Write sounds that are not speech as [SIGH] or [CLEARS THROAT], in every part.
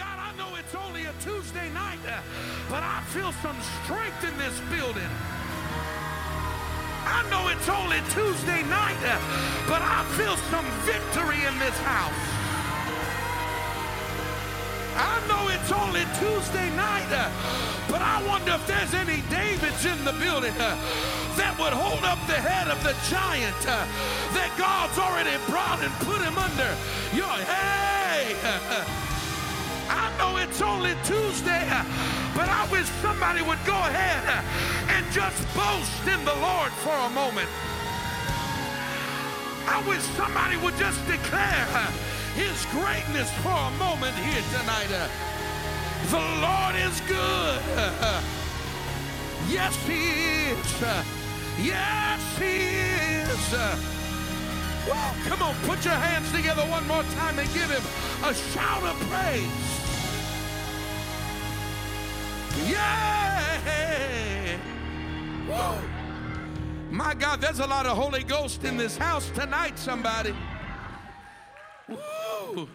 God, I know it's only a Tuesday night, uh, but I feel some strength in this building. I know it's only Tuesday night, uh, but I feel some victory in this house. I know it's only Tuesday night, uh, but I wonder if there's any Davids in the building that would hold up the head of the giant uh, that God's already brought and put him under your hey. [LAUGHS] It's only Tuesday, but I wish somebody would go ahead and just boast in the Lord for a moment. I wish somebody would just declare his greatness for a moment here tonight. The Lord is good. Yes, he is. Yes, he is. Well, come on, put your hands together one more time and give him a shout of praise. Yeah. Whoa. My God, there's a lot of Holy Ghost in this house tonight, somebody. Woo.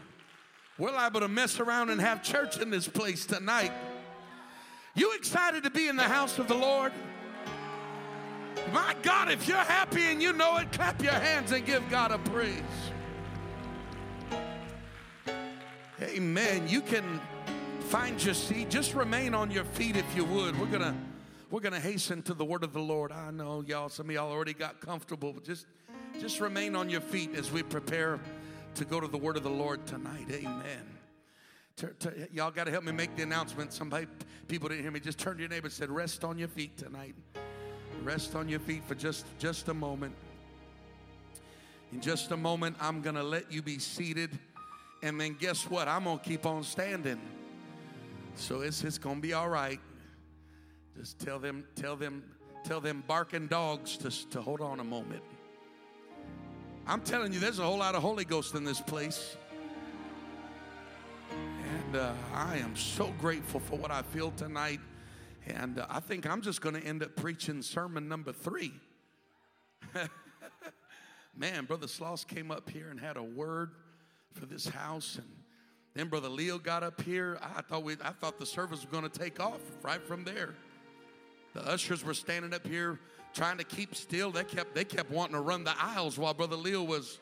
We're liable to mess around and have church in this place tonight. You excited to be in the house of the Lord? My God, if you're happy and you know it, clap your hands and give God a praise. Amen. You can find your seat. Just remain on your feet if you would. We're gonna we're gonna hasten to the word of the Lord. I know y'all, some of y'all already got comfortable, but just just remain on your feet as we prepare to go to the word of the Lord tonight. Amen. Y'all got to help me make the announcement. Somebody, people didn't hear me. Just turn to your neighbor and said, "Rest on your feet tonight." Rest on your feet for just, just a moment. In just a moment, I'm going to let you be seated. And then guess what? I'm going to keep on standing. So it's, it's going to be all right. Just tell them, tell them, tell them barking dogs to, to hold on a moment. I'm telling you, there's a whole lot of Holy Ghost in this place. And uh, I am so grateful for what I feel tonight. And uh, I think I'm just going to end up preaching sermon number three. [LAUGHS] Man, Brother Sloss came up here and had a word for this house. And then Brother Leo got up here. I thought, we, I thought the service was going to take off right from there. The ushers were standing up here trying to keep still. They kept, they kept wanting to run the aisles while Brother Leo was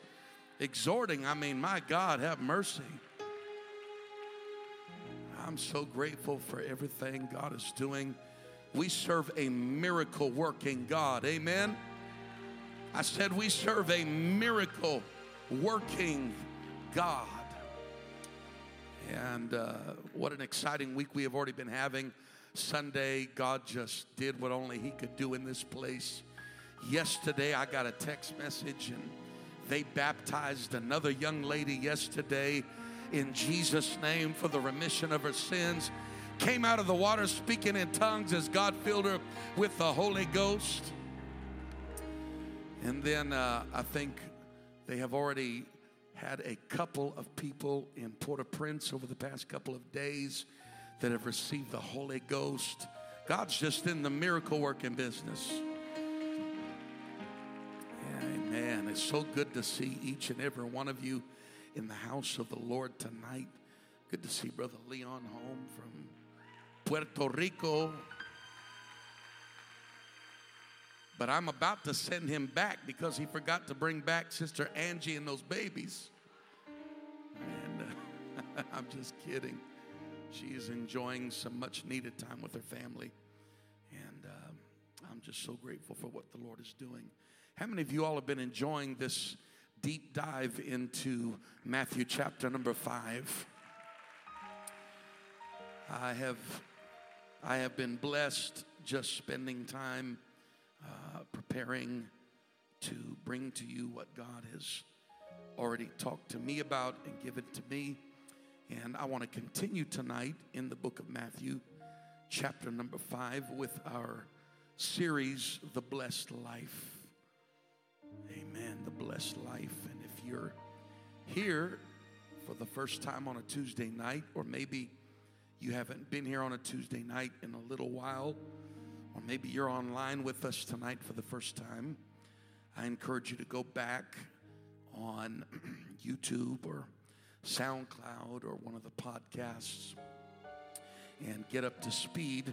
exhorting. I mean, my God, have mercy. I'm so grateful for everything God is doing. We serve a miracle working God. Amen. I said we serve a miracle working God. And uh, what an exciting week we have already been having. Sunday, God just did what only He could do in this place. Yesterday, I got a text message and they baptized another young lady yesterday in Jesus' name for the remission of her sins. Came out of the water speaking in tongues as God filled her with the Holy Ghost. And then uh, I think they have already had a couple of people in Port au Prince over the past couple of days that have received the Holy Ghost. God's just in the miracle working business. Amen. It's so good to see each and every one of you in the house of the Lord tonight. Good to see Brother Leon home from Puerto Rico. But I'm about to send him back because he forgot to bring back Sister Angie and those babies. [LAUGHS] I'm just kidding. She is enjoying some much needed time with her family. And um, I'm just so grateful for what the Lord is doing. How many of you all have been enjoying this deep dive into Matthew chapter number five? I have, I have been blessed just spending time uh, preparing to bring to you what God has already talked to me about and given to me. And I want to continue tonight in the book of Matthew, chapter number five, with our series, The Blessed Life. Amen. The blessed life. And if you're here for the first time on a Tuesday night, or maybe you haven't been here on a Tuesday night in a little while, or maybe you're online with us tonight for the first time, I encourage you to go back on [CLEARS THROAT] YouTube or SoundCloud or one of the podcasts and get up to speed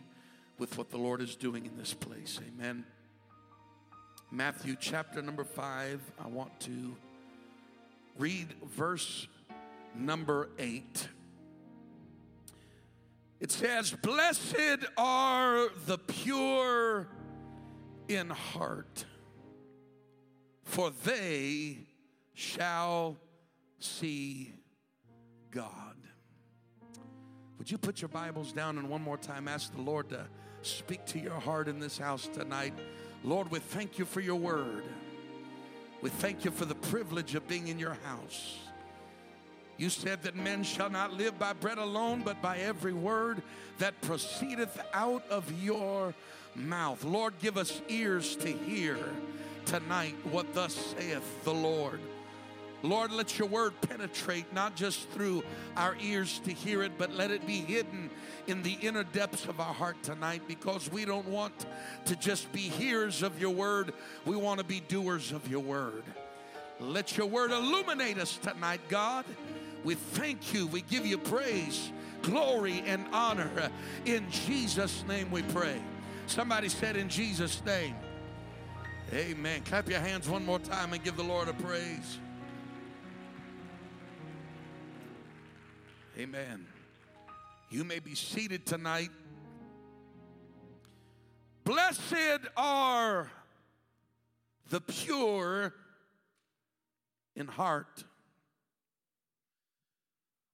with what the Lord is doing in this place. Amen. Matthew chapter number five, I want to read verse number eight. It says, Blessed are the pure in heart, for they shall see God. Would you put your Bibles down and one more time ask the Lord to speak to your heart in this house tonight? Lord, we thank you for your word. We thank you for the privilege of being in your house. You said that men shall not live by bread alone, but by every word that proceedeth out of your mouth. Lord, give us ears to hear tonight what thus saith the Lord. Lord, let your word penetrate not just through our ears to hear it, but let it be hidden in the inner depths of our heart tonight because we don't want to just be hearers of your word, we want to be doers of your word. Let your word illuminate us tonight, God. We thank you. We give you praise, glory, and honor. In Jesus' name we pray. Somebody said, In Jesus' name. Amen. Clap your hands one more time and give the Lord a praise. Amen. You may be seated tonight. Blessed are the pure in heart.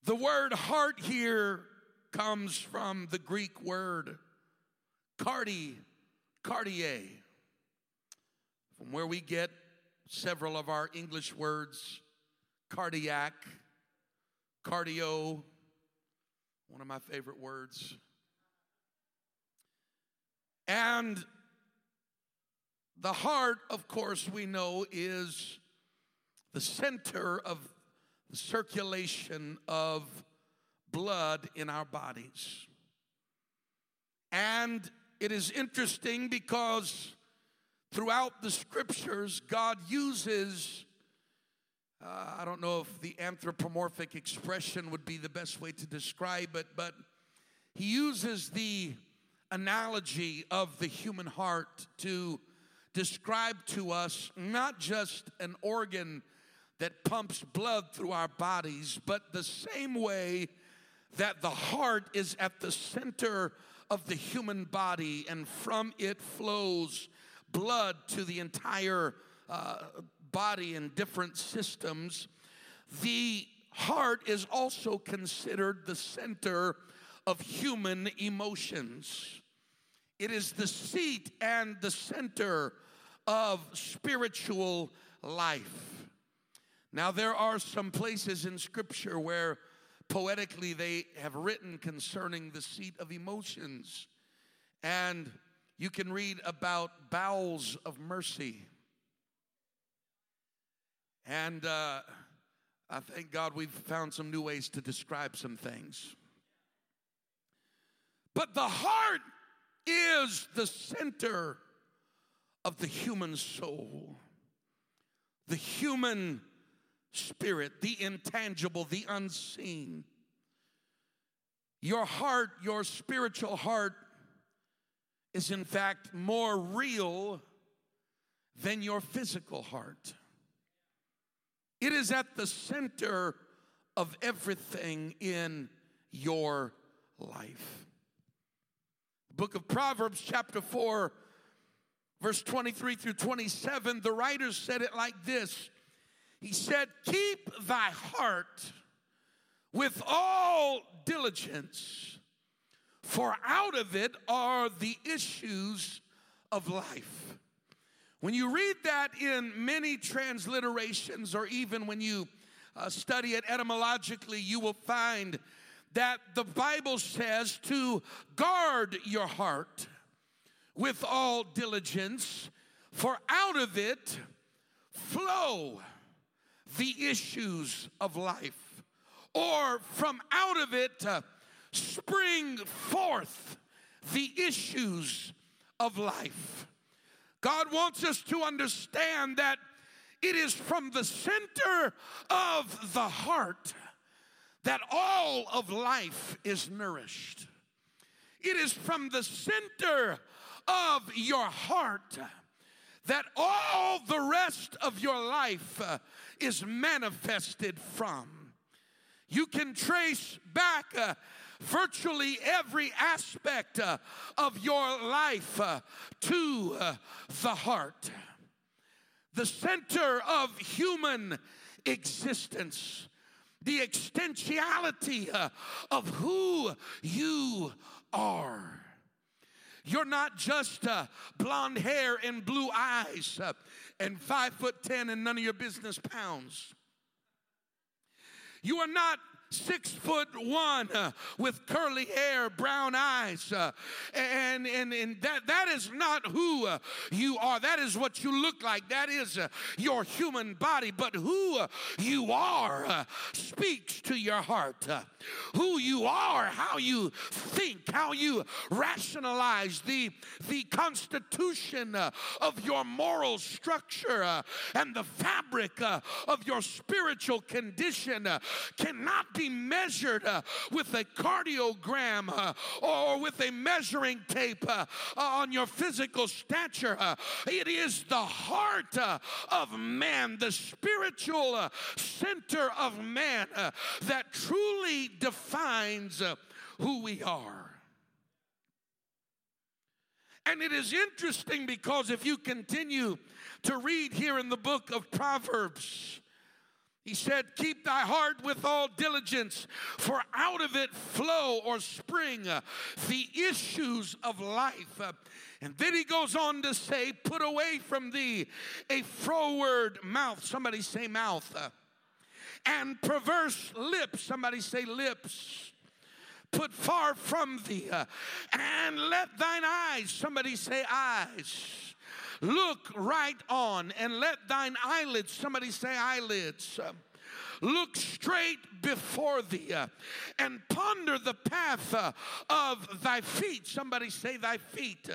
The word heart here comes from the Greek word cardi, cardiae, from where we get several of our English words cardiac, cardio, one of my favorite words. And the heart, of course, we know is the center of the circulation of blood in our bodies. And it is interesting because throughout the scriptures, God uses uh, I don't know if the anthropomorphic expression would be the best way to describe it, but he uses the analogy of the human heart to describe to us not just an organ that pumps blood through our bodies, but the same way that the heart is at the center of the human body and from it flows blood to the entire uh, body and different systems, the heart is also considered the center of human emotions. It is the seat and the center of spiritual life. Now, there are some places in Scripture where poetically they have written concerning the seat of emotions. And you can read about bowels of mercy and uh, I thank God we've found some new ways to describe some things. But the heart is the center of the human soul, the human spirit, the intangible, the unseen. Your heart, your spiritual heart, is in fact more real than your physical heart. It is at the center of everything in your life. Book of Proverbs, chapter 4, verse 23 through 27, the writer said it like this He said, Keep thy heart with all diligence, for out of it are the issues of life. When you read that in many transliterations, or even when you uh, study it etymologically, you will find that the Bible says to guard your heart with all diligence, for out of it flow the issues of life, or from out of it uh, spring forth the issues of life. God wants us to understand that it is from the center of the heart that all of life is nourished. It is from the center of your heart that all the rest of your life uh, is manifested from. You can trace back uh, virtually every aspect uh, of your life uh, to uh, the heart. The center of human existence, the existentiality uh, of who you are. You're not just uh, blonde hair and blue eyes uh, and five foot ten and none of your business pounds. You are not six foot one uh, with curly hair, brown eyes. Uh, and, and, and that, that is not who uh, you are. That is what you look like. That is uh, your human body. But who uh, you are uh, speaks to your heart. who you are, how you think, how you rationalize the, the constitution of your moral structure and the fabric of your spiritual condition cannot be measured uh, with a cardiogram uh, or with a measuring tape uh, on your physical stature. Uh, it is the heart uh, of man, the spiritual uh, center of man, that truly defines who we are. And it is interesting because if you continue to read here in the book of Proverbs, he said, Keep thy heart with all diligence, for out of it flow or spring uh, the issues of life. Uh, and then he goes on to say, Put away from thee a froward mouth. Somebody say mouth. Uh, and perverse lips. Somebody say lips. Put far from thee. And let thine eyes. Somebody say eyes Look right on and let thine eyelids, somebody say eyelids, uh, look straight before thee uh, and ponder the path uh, of thy feet. Somebody say thy feet.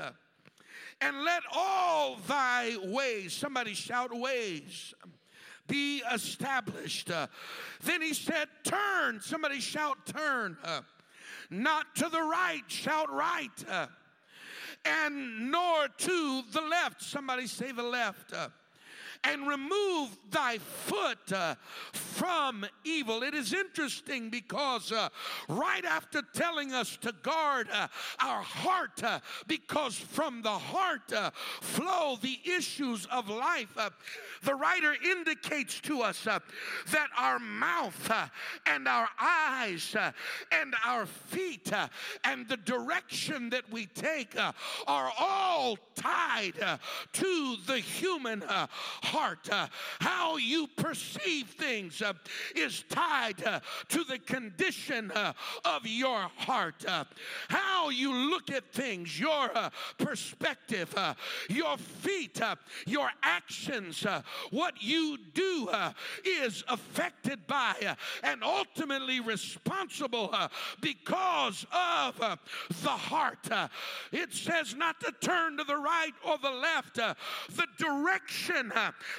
And let all thy ways, somebody shout ways, be established. Then he said, Turn. Somebody shout, Turn. Not to the right, shout right. Uh, and nor to the left. Somebody say the left. And remove thy foot uh, from evil. It is interesting because uh, right after telling us to guard uh, our heart, uh, because from the heart uh, flow the issues of life, uh, the writer indicates to us that our mouth and our eyes and our feet and the direction that we take are all tied to the human heart. Uh, how you perceive things uh, is tied uh, to the condition uh, of your heart. Uh, how you look at things, your uh, perspective, your feet, your actions, what you do is affected by and ultimately responsible because of the heart. it says not to turn to the right or the left, the direction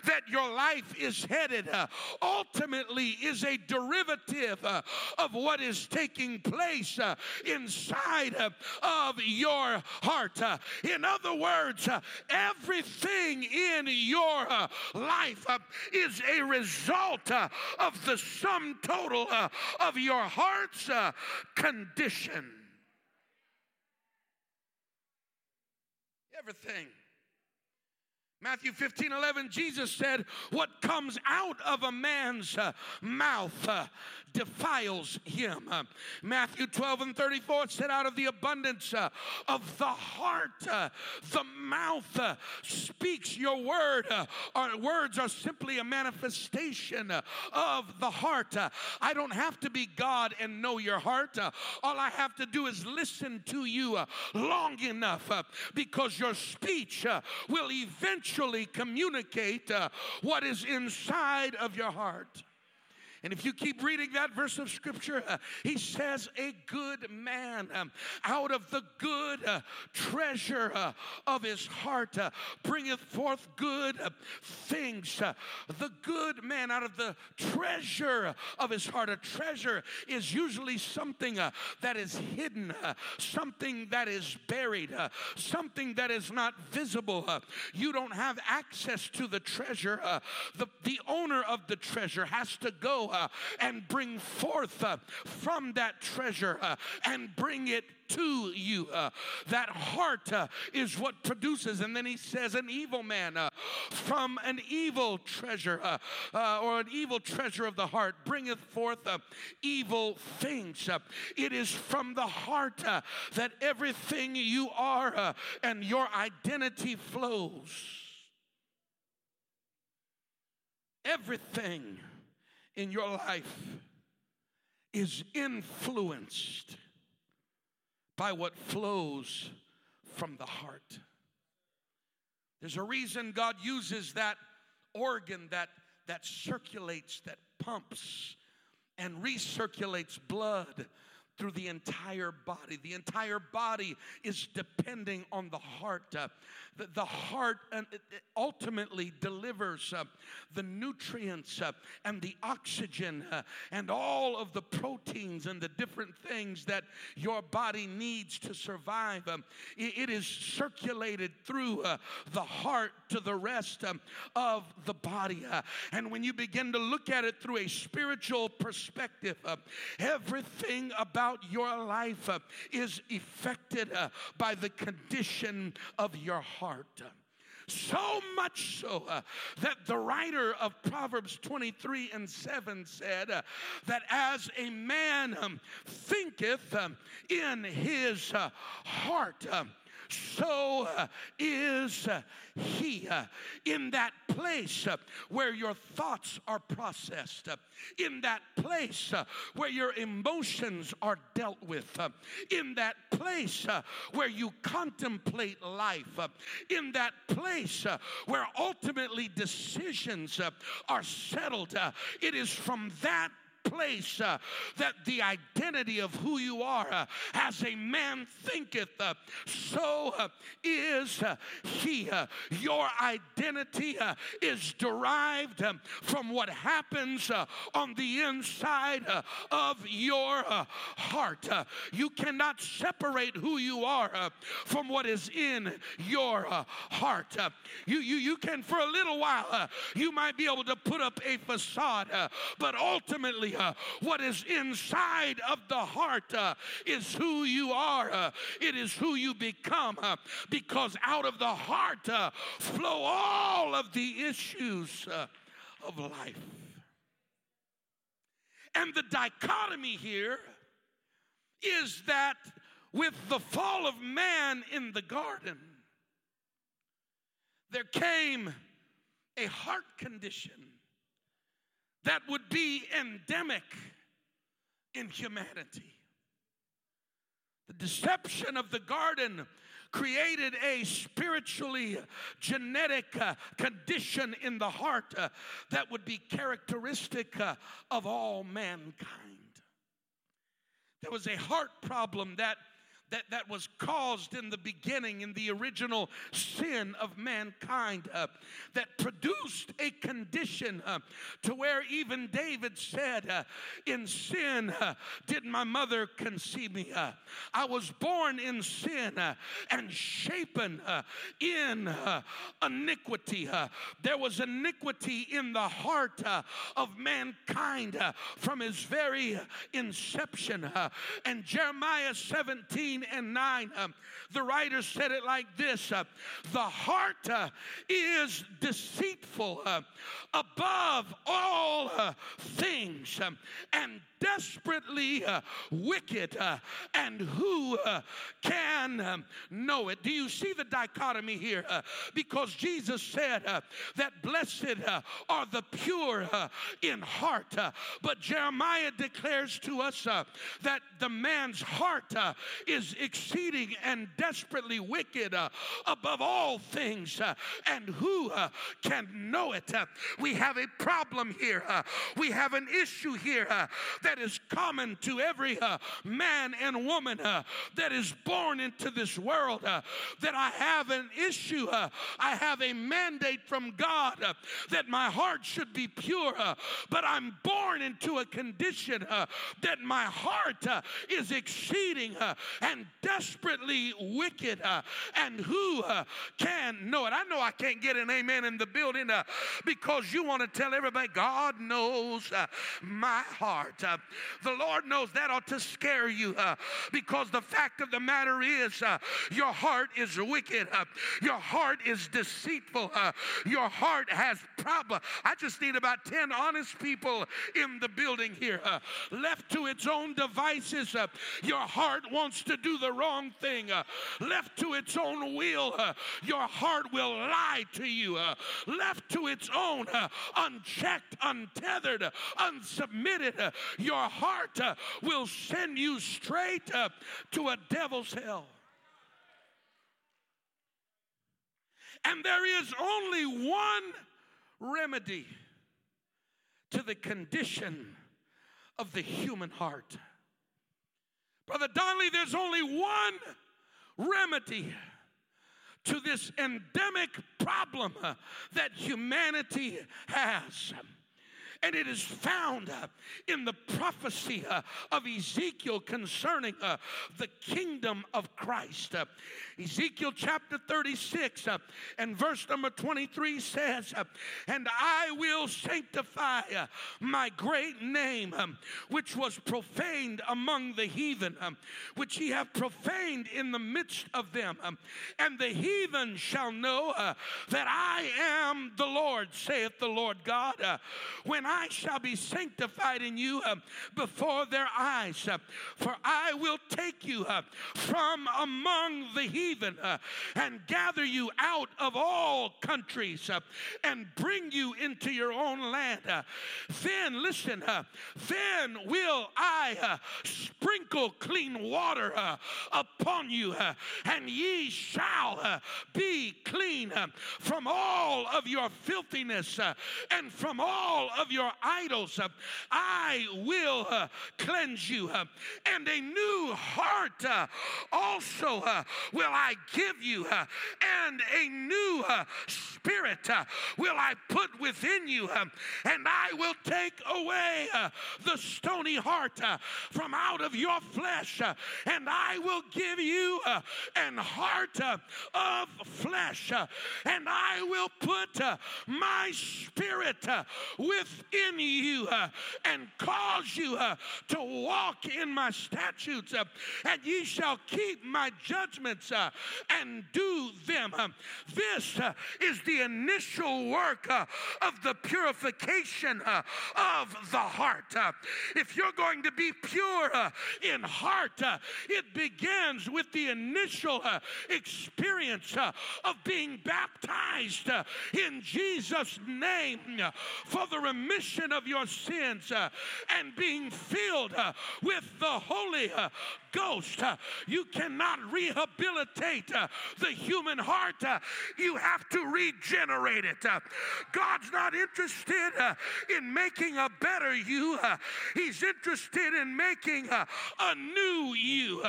that your life is headed uh, ultimately is a derivative uh, of what is taking place uh, inside of your heart. Uh, in other words, uh, everything in your uh, life is a result of the sum total of your heart's condition. Everything. Matthew 15 11, Jesus said, What comes out of a man's uh, mouth uh, defiles him. Uh, Matthew 12 and 34 said, Out of the abundance uh, of the heart, uh, the mouth uh, speaks your word. Our words are simply a manifestation of the heart. I don't have to be God and know your heart. all I have to do is listen to you long enough because your speech will eventually communicate uh, what is inside of your heart. And if you keep reading that verse of scripture, uh, he says, A good man um, out of the good uh, treasure uh, of his heart uh, bringeth forth good uh, things. Uh, the good man out of the treasure of his heart. A treasure is usually something that is hidden, something that is buried, something that is not visible. you don't have access to the treasure. the, the owner of the treasure has to go and bring forth uh, from that treasure uh, and bring it to you. Uh, that heart uh, is what produces. And then he says, an evil man uh, from an evil treasure uh, uh, or an evil treasure of the heart bringeth forth uh, evil things. it is from the heart that everything you are and your identity flows. Everything in your life is influenced by what flows from the heart. There's a reason God uses that organ that, that circulates, that pumps, and recirculates blood through the entire body. The entire body is depending on the heart. Uh, the, the, heart uh, ultimately delivers uh, the nutrients uh, and the oxygen uh, and all of the proteins and the different things that your body needs to survive. Um, it, it is circulated through uh, the heart to the rest um, of the body. and when you begin to look at it through a spiritual perspective, everything about about your life uh, is affected uh, by the condition of your heart. So much so uh, that the writer of Proverbs 23 and 7 said uh, that as a man um, thinketh um, in his uh, heart, um, so uh, is uh, He. Uh, in that place uh, where your thoughts are processed, uh, in that place uh, where your emotions are dealt with, in that place where you contemplate life, in that place where ultimately decisions are settled. It is from that place uh, that the identity of who you are uh, as a man thinketh, uh, so uh, is uh, he. Uh, your identity is derived um, from what happens on the inside of your heart. you cannot separate who you are from what is in your heart. you, you, you can, for a little while, you might be able to put up a facade, but ultimately, uh, what is inside of the heart uh, is who you are. Uh, it is who you become uh, because out of the heart uh, flow all of the issues uh, of life. And the dichotomy here is that with the fall of man in the garden, there came a heart condition that would be endemic in humanity. The deception of the garden created a spiritually genetic uh, condition in the heart uh, that would be characteristic uh, of all mankind. There was a heart problem that that, that was caused in the beginning, in the original sin of mankind, uh, that produced a condition uh, to where even David said, uh, In sin uh, did my mother conceive me. Uh, I was born in sin uh, and shapen in iniquity. there was iniquity in the heart of mankind from his very inception. and Jeremiah 17 and 9, um, the writer said it like this uh, The heart uh, is deceitful uh, above all uh, things um, and desperately uh, wicked, uh, and who uh, can um, know it? Do you see the dichotomy here? Uh, because Jesus said uh, that blessed uh, are the pure in heart, but Jeremiah declares to us that the man's heart is exceeding and desperately wicked above all things, and who can know it? We have a problem here. We have an issue here uh, that is common to every uh, man and woman uh, that is born into this world. Uh, that I have an issue, I have a mandate from God that my heart should be pure, but I'm born into a condition that my heart is exceeding and desperately wicked. and who can know it? I know I can't get an amen in the building because you want to tell everybody God knows my heart. The Lord knows that ought to scare you uh, because the fact of the matter is uh, your heart is wicked. Uh, your heart is deceitful. your heart has problem. I just need about 10 honest people in the building here. left to its own devices, your heart wants to do the wrong thing. left to its own will, your heart will lie to you. left to its own, unchecked, untethered, unsubmitted, your heart uh, will send you straight to a devil's hell. And there is only one remedy to the condition of the human heart. Brother Donnelly, there's only one remedy to this endemic problem uh, that humanity has and it is found uh, in the prophecy uh, of Ezekiel concerning uh, the kingdom of Christ. Ezekiel chapter 36 and verse number 23 says, And I will sanctify my great name, um, which was profaned among the heathen, um, which ye have profaned in the midst of them. Um, and the heathen shall know that I am the Lord, saith the Lord God, when I shall be sanctified in you uh, before their eyes. Uh, for I will take you uh, from among the heathen uh, and gather you out of all countries uh, and bring you into your own land. Uh. Then, listen, then will I sprinkle clean water upon you, and ye shall be clean from all of your filthiness and from all of your idols. I will uh, cleanse you, uh, and a new heart uh, also uh, will I give you, uh, and a new uh, spirit will I put within you, um, and I will take away the stony heart from out of your flesh, and I will give you an heart of flesh, and I will put my spirit within in you uh, and cause you uh, to walk in my statutes, uh, and ye shall keep my judgments uh, and do them. Uh. This uh, is the initial work of the purification of the heart. if you're going to be pure in heart, it begins with the initial experience of being baptized in Jesus' name for the remission remission of your sins uh, and being filled uh, with the Holy uh, Ghost. Uh, you cannot rehabilitate uh, the human heart, uh, you have to regenerate it. God's not interested in making a better you, He's interested in making a new you.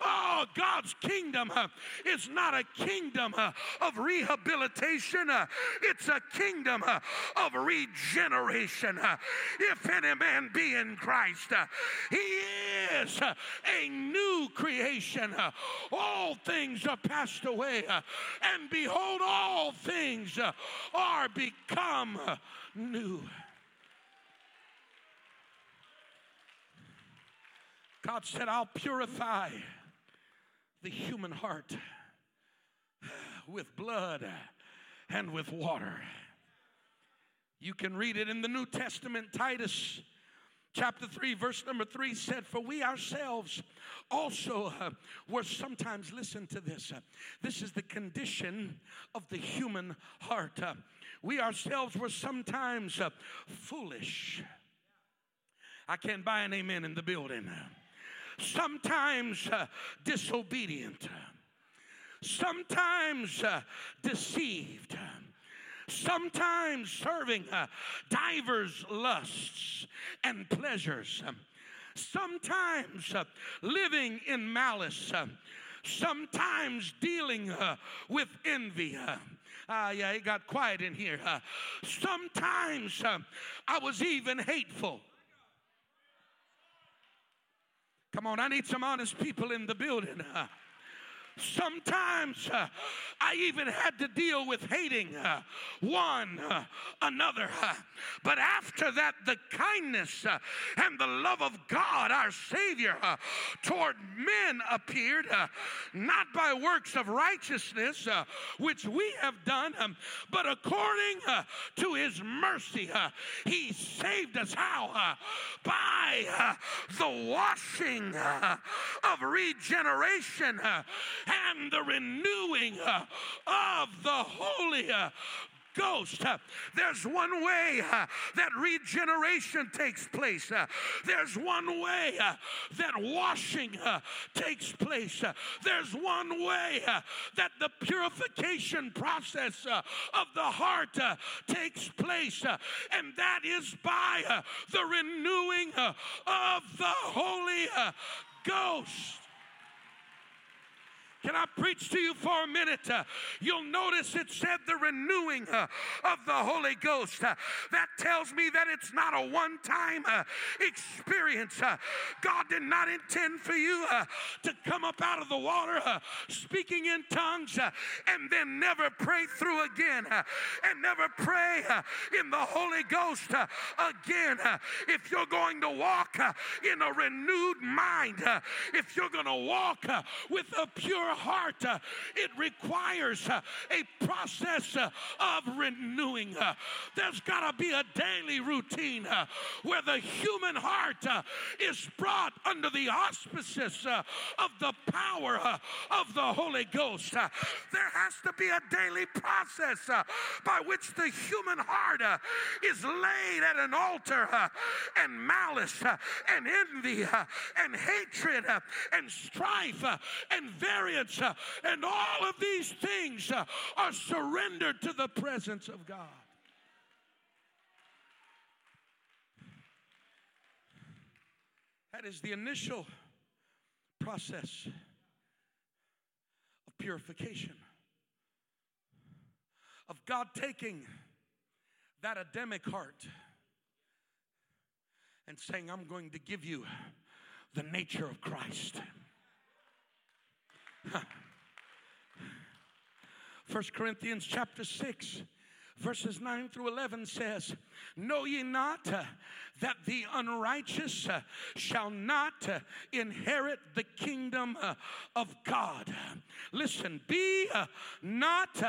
Oh, God's kingdom is not a kingdom of rehabilitation, it's a kingdom of regeneration. Uh, if any man be in Christ, uh, he is uh, a new creation. All things are passed away, and behold, all things are become new. God said, I'll purify the human heart with blood and with water. You can read it in the New Testament, Titus chapter 3, verse number 3 said, For we ourselves also uh, were sometimes, listen to this, uh, this is the condition of the human heart. Uh, we ourselves were sometimes uh, foolish. I can't buy an amen in the building. sometimes uh, disobedient, sometimes uh, deceived sometimes serving uh, divers lusts and pleasures, sometimes uh, living in malice, uh, sometimes dealing uh, with envy. Uh, yeah, it got quiet in here. Uh, sometimes uh, I was even hateful. Come on, I need some honest people in the building. Sometimes uh, I even had to deal with hating uh, one uh, another. Uh, but after that, the kindness uh, and the love of God, our Savior, uh, toward men appeared, not by works of righteousness, which we have done, um, but according to His mercy. he saved us how? by the washing of regeneration and the renewing uh, of the Holy uh, Ghost. Uh, uh, there's one way uh, that regeneration uh, takes place. There's one way that washing takes place. There's one way that the purification process of the heart takes place, and that is by the renewing of the Holy Ghost. Can I preach to you for a minute? Uh, you'll notice it said the renewing uh, of the Holy Ghost. Uh, that tells me that it's not a one time uh, experience. Uh, God did not intend for you uh, to come up out of the water speaking in tongues and then never pray through again and never pray in the Holy Ghost again. if you're going to walk in a renewed mind, if you're going to walk with a pure heart, uh, it requires uh, a process uh, of renewing. Uh, there's got to be a daily routine uh, where the human heart uh, is brought under the auspices of the power of the Holy Ghost. There has to be a daily process by which the human heart is laid at an altar and malice and envy and hatred and strife and various uh, and all of these things uh, are surrendered to the presence of God. That is the initial process of purification, of God taking that Adamic heart and saying, I'm going to give you the nature of Christ. [LAUGHS] First Corinthians chapter 6 verses 9 through 11 says, Know ye not uh, that the unrighteous uh, shall not uh, inherit the kingdom of God? Listen, be not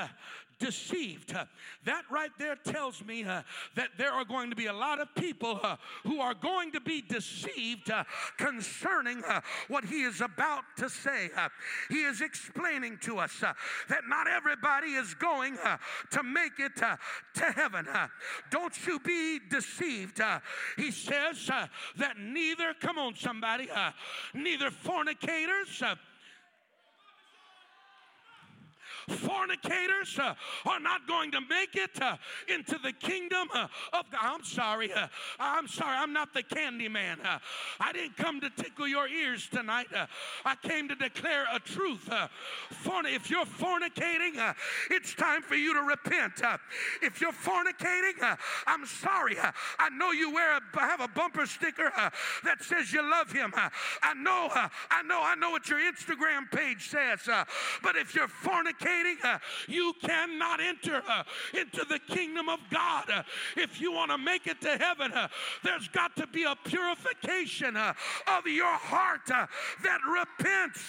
deceived. Uh, that right there tells me uh, that there are going to be a lot of people uh, who are going to be deceived uh, concerning uh, what he is about to say. Uh, he is explaining to us that not everybody is going to make it to heaven. don't you be deceived. he says that neither, come on, somebody, neither fornicators, fornicators uh, are not going to make it uh, into the kingdom uh, of God. I'm sorry. Uh, I'm sorry. I'm not the candy man. Uh, I didn't come to tickle your ears tonight. Uh, I came to declare a truth. If you're fornicating, it's time for you to repent. if you're fornicating, I'm sorry. I know you wear a, have a bumper sticker that says you love him. I know. I know. I know what your Instagram page says. but if you're fornicating, uh, you cannot enter uh, into the kingdom of God. Uh, if you want to make it to heaven, there's got to be a purification of your heart that repents.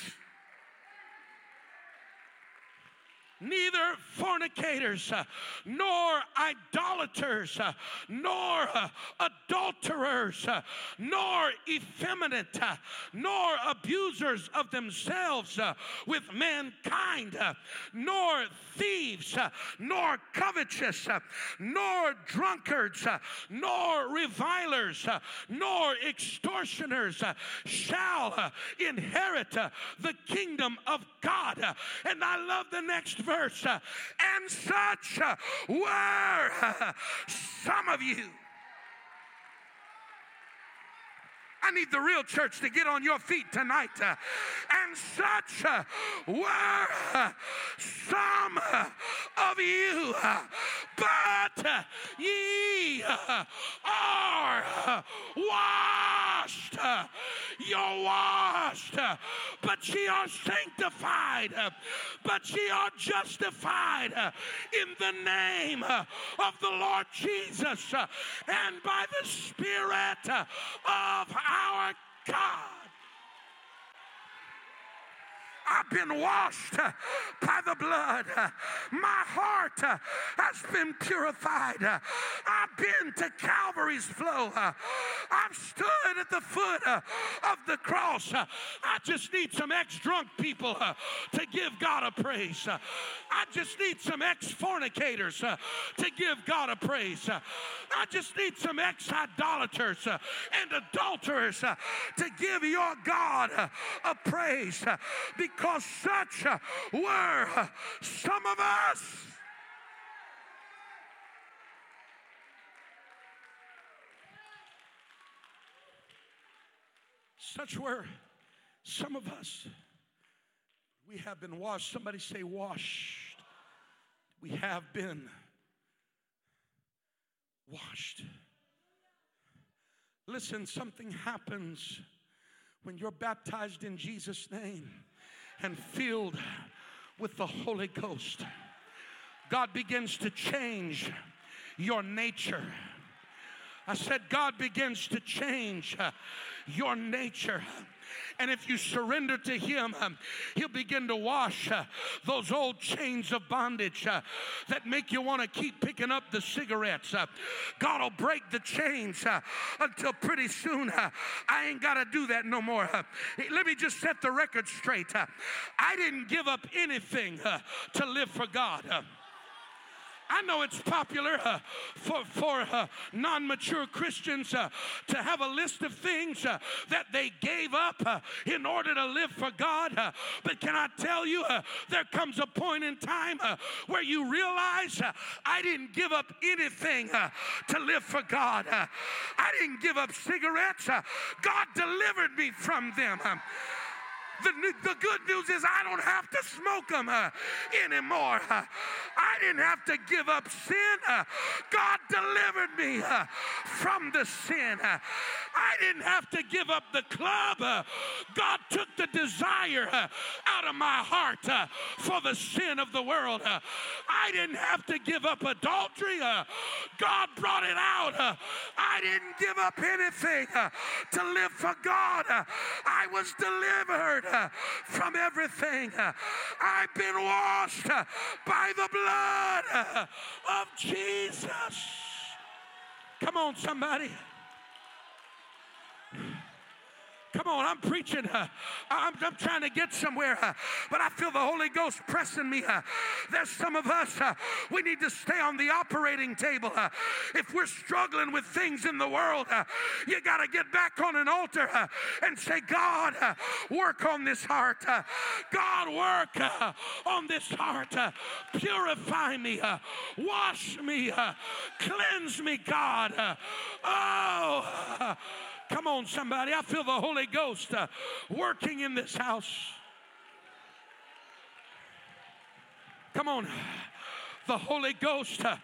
Neither fornicators, uh, nor idolaters, uh, nor uh, adulterers, uh, nor effeminate, uh, nor abusers of themselves uh, with mankind, nor thieves, nor covetous, nor drunkards, nor revilers, nor extortioners shall inherit the kingdom of God. And I love the next verse. Uh, and such uh, were uh, some of you. I need the real church to get on your feet tonight. Uh, and such uh, were uh, some of you, but ye are washed. You're washed, but ye are sanctified, but ye are justified in the name of the Lord Jesus and by the Spirit of our God. I've been washed uh, by the blood. Uh, my heart uh, has been purified. I've been to Calvary's flow. I've stood at the foot of the cross. I just need some ex drunk people to give God a praise. I just need some ex fornicators to give God a praise. I just need some ex idolaters and adulterers to give your God a praise because such were some of us. Such were some of us. We have been washed. Somebody say, washed. We have been washed. Listen, something happens when you're baptized in Jesus' name and filled with the Holy Ghost. God begins to change your nature. I said, God begins to change your nature. And if you surrender to Him, um, He'll begin to wash uh, those old chains of bondage uh, that make you want to keep picking up the cigarettes. Uh, God will break the chains until pretty soon I ain't got to do that no more. Let me just set the record straight. I didn't give up anything to live for God. I know it's popular uh, for, for uh, non mature Christians uh, to have a list of things uh, that they gave up uh, in order to live for God. Uh, but can I tell you, there comes a point in time where you realize I didn't give up anything to live for God. I didn't give up cigarettes, God delivered me from them. The, the good news is I don't have to smoke them uh, anymore. Uh, I didn't have to give up sin. Uh, God delivered me uh, from the sin. Uh, I didn't have to give up the club. Uh, God took the desire out of my heart for the sin of the world. I didn't have to give up adultery. God brought it out. I didn't give up anything to live for God. I was delivered Uh, from everything. Uh, I've been washed uh, by the blood of Jesus. Come on, somebody. Come on, I'm preaching. Uh, I'm, I'm, trying to get somewhere, uh, but I feel the Holy Ghost pressing me. Uh, there's some of us, uh, we need to stay on the operating table. Uh, if we're struggling with things in the world, uh, you got to get back on an altar and say, God, work on this heart. God, work on this heart. Purify me, wash me, cleanse me, God. oh, Come on, somebody. I feel the Holy Ghost uh, working in this house. Come on. The Holy Ghost uh,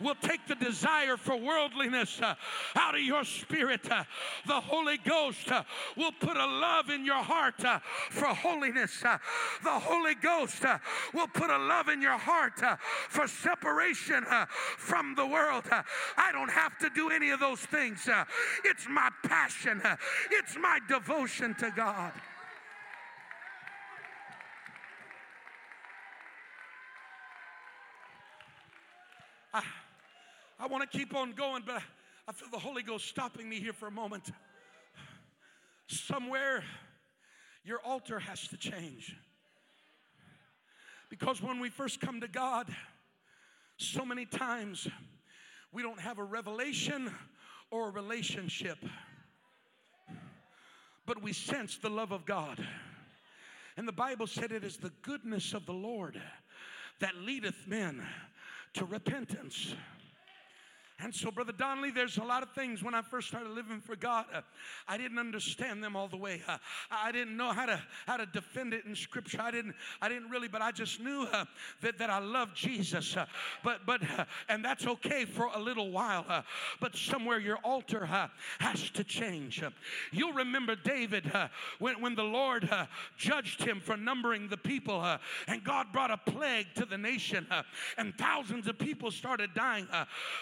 will take the desire for worldliness uh, out of your spirit. Uh, the Holy Ghost uh, will put a love in your heart uh, for holiness. Uh, the Holy Ghost will put a love in your heart for separation from the world. I don't have to do any of those things. it's my passion, it's my devotion to God. I, want to keep on going, but I feel the Holy Ghost stopping me here for a moment. Somewhere, your altar has to change. Because when we first come to God, so many times we don't have a revelation or a relationship, but we sense the love of God. And the Bible said it is the goodness of the Lord that leadeth men to repentance. And so, Brother Donnelly, there's a lot of things when I first started living for God, uh, I didn't understand them all the way. Uh, I didn't know how to how to defend it in Scripture. I didn't I didn't really, but I just knew uh, that that I loved Jesus. Uh, but but uh, and that's okay for a little while. Uh, but somewhere your altar has to change. you'll remember David when when the Lord judged him for numbering the people, and God brought a plague to the nation, and thousands of people started dying.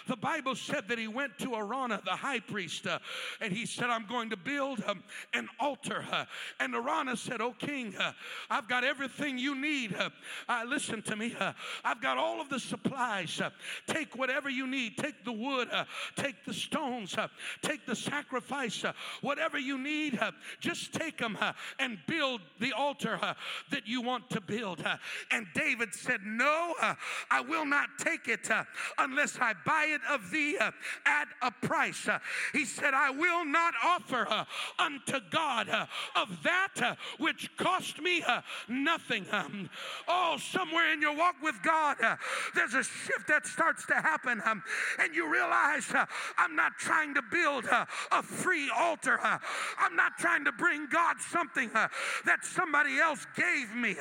the Bible Bible said that he went to Araunah, the high priest, uh, and he said, I'm going to build um, an altar. Uh, and Araunah said, Oh, king, uh, I've got everything you need. Uh, uh, listen to me. Uh, I've got all of the supplies. take whatever you need. Take the wood, take the stones, take the sacrifice, whatever you need. just take them and build the altar that you want to build. and David said, No, I will not take it unless I buy it of thee uh, at a price. Uh, he said, I will not offer uh, unto God of that which cost me nothing. Um, oh, somewhere in your walk with God, there's a shift that starts to happen, um, and you realize I'm not trying to build a free altar. I'm not trying to bring God something that somebody else gave me.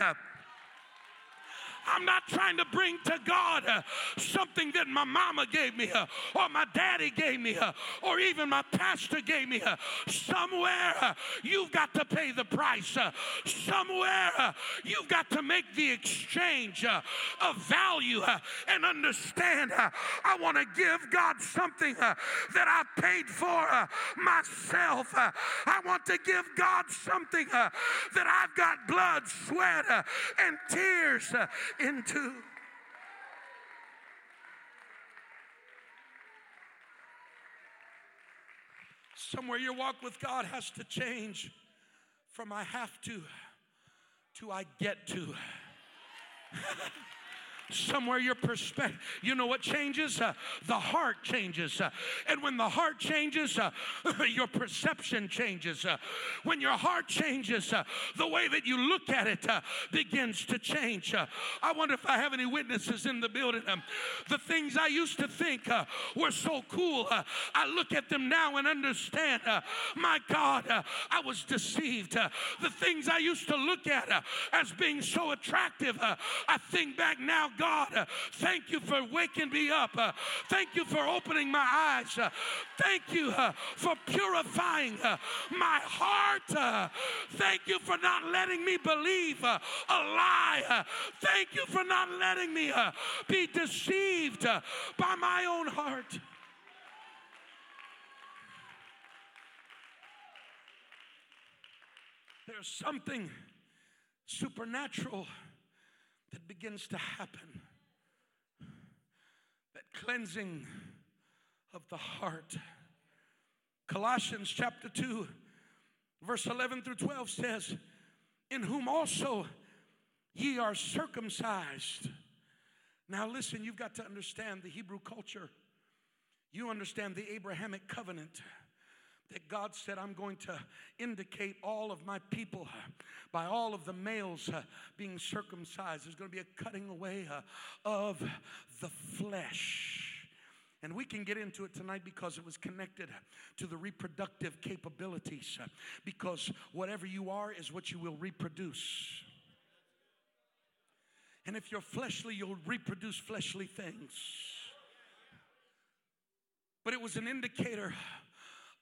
I'm not trying to bring to God uh, something that my mama gave me uh, or my daddy gave me uh, or even my pastor gave me. Uh, somewhere uh, you've got to pay the price. Uh, somewhere you've got to make the exchange of value and understand I want to give God something that I paid for myself. I want to give God something that I've got blood, sweat, and tears into. Somewhere your walk with God has to change from I have to to I get to. [LAUGHS] somewhere your perspective you know what changes? Uh, the heart changes uh, and when the heart changes uh, [LAUGHS] your perception changes uh, when your heart changes uh, the way that you look at it uh, begins to change i wonder if i have any witnesses in the building um, the things i used to think were so cool i look at them now and understand my god i was deceived the things i used to look at as being so attractive i think back now God, uh, thank you for waking me up. Uh, thank you for opening my eyes. Uh, thank you uh, for purifying uh, my heart. Uh, thank you for not letting me believe a lie. thank you for not letting me be deceived by my own heart. There's something supernatural that begins to happen. That cleansing of the heart. Colossians chapter 2, verse 11 through 12 says, In whom also ye are circumcised. Now, listen, you've got to understand the Hebrew culture. You understand the Abrahamic covenant that God said, I'm going to indicate all of my people uh, by all of the males uh, being circumcised. There's going to be a cutting away uh, of the flesh. And we can get into it tonight because it was connected to the reproductive capabilities. Because whatever you are is what you will reproduce. And if you're fleshly, you'll reproduce fleshly things. But it was an indicator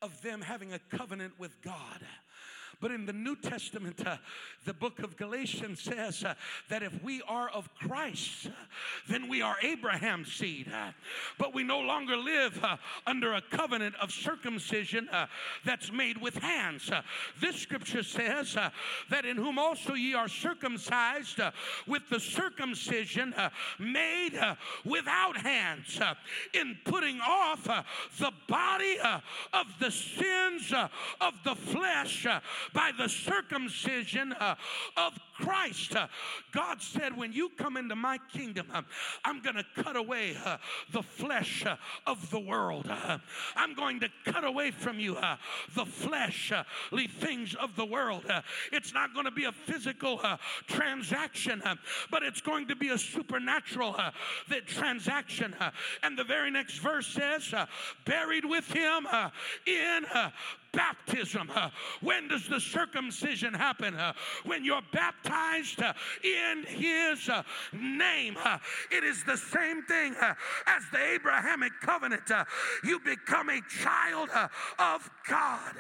of them having a covenant with God But in the New Testament, uh, the book of Galatians says uh, that if we are of Christ, then we are Abraham's seed. Uh, but we no longer live uh, under a covenant of circumcision uh, that's made with hands. Uh, this scripture says that in whom also ye are circumcised with the circumcision made without hands, in putting off the body of the sins of the flesh by the circumcision uh, of Christ. Uh, God said, When you come into my kingdom, uh, I'm going to cut away uh, the flesh uh, of the world. Uh, I'm going to cut away from you the fleshly things of the world. It's not going to be a physical transaction, but it's going to be a supernatural transaction. And the very next verse says, Buried with him in baptism. Uh, when does the circumcision happen? Uh, when you're baptized uh, in his name. It is the same thing as the Abrahamic covenant. you become a child of God.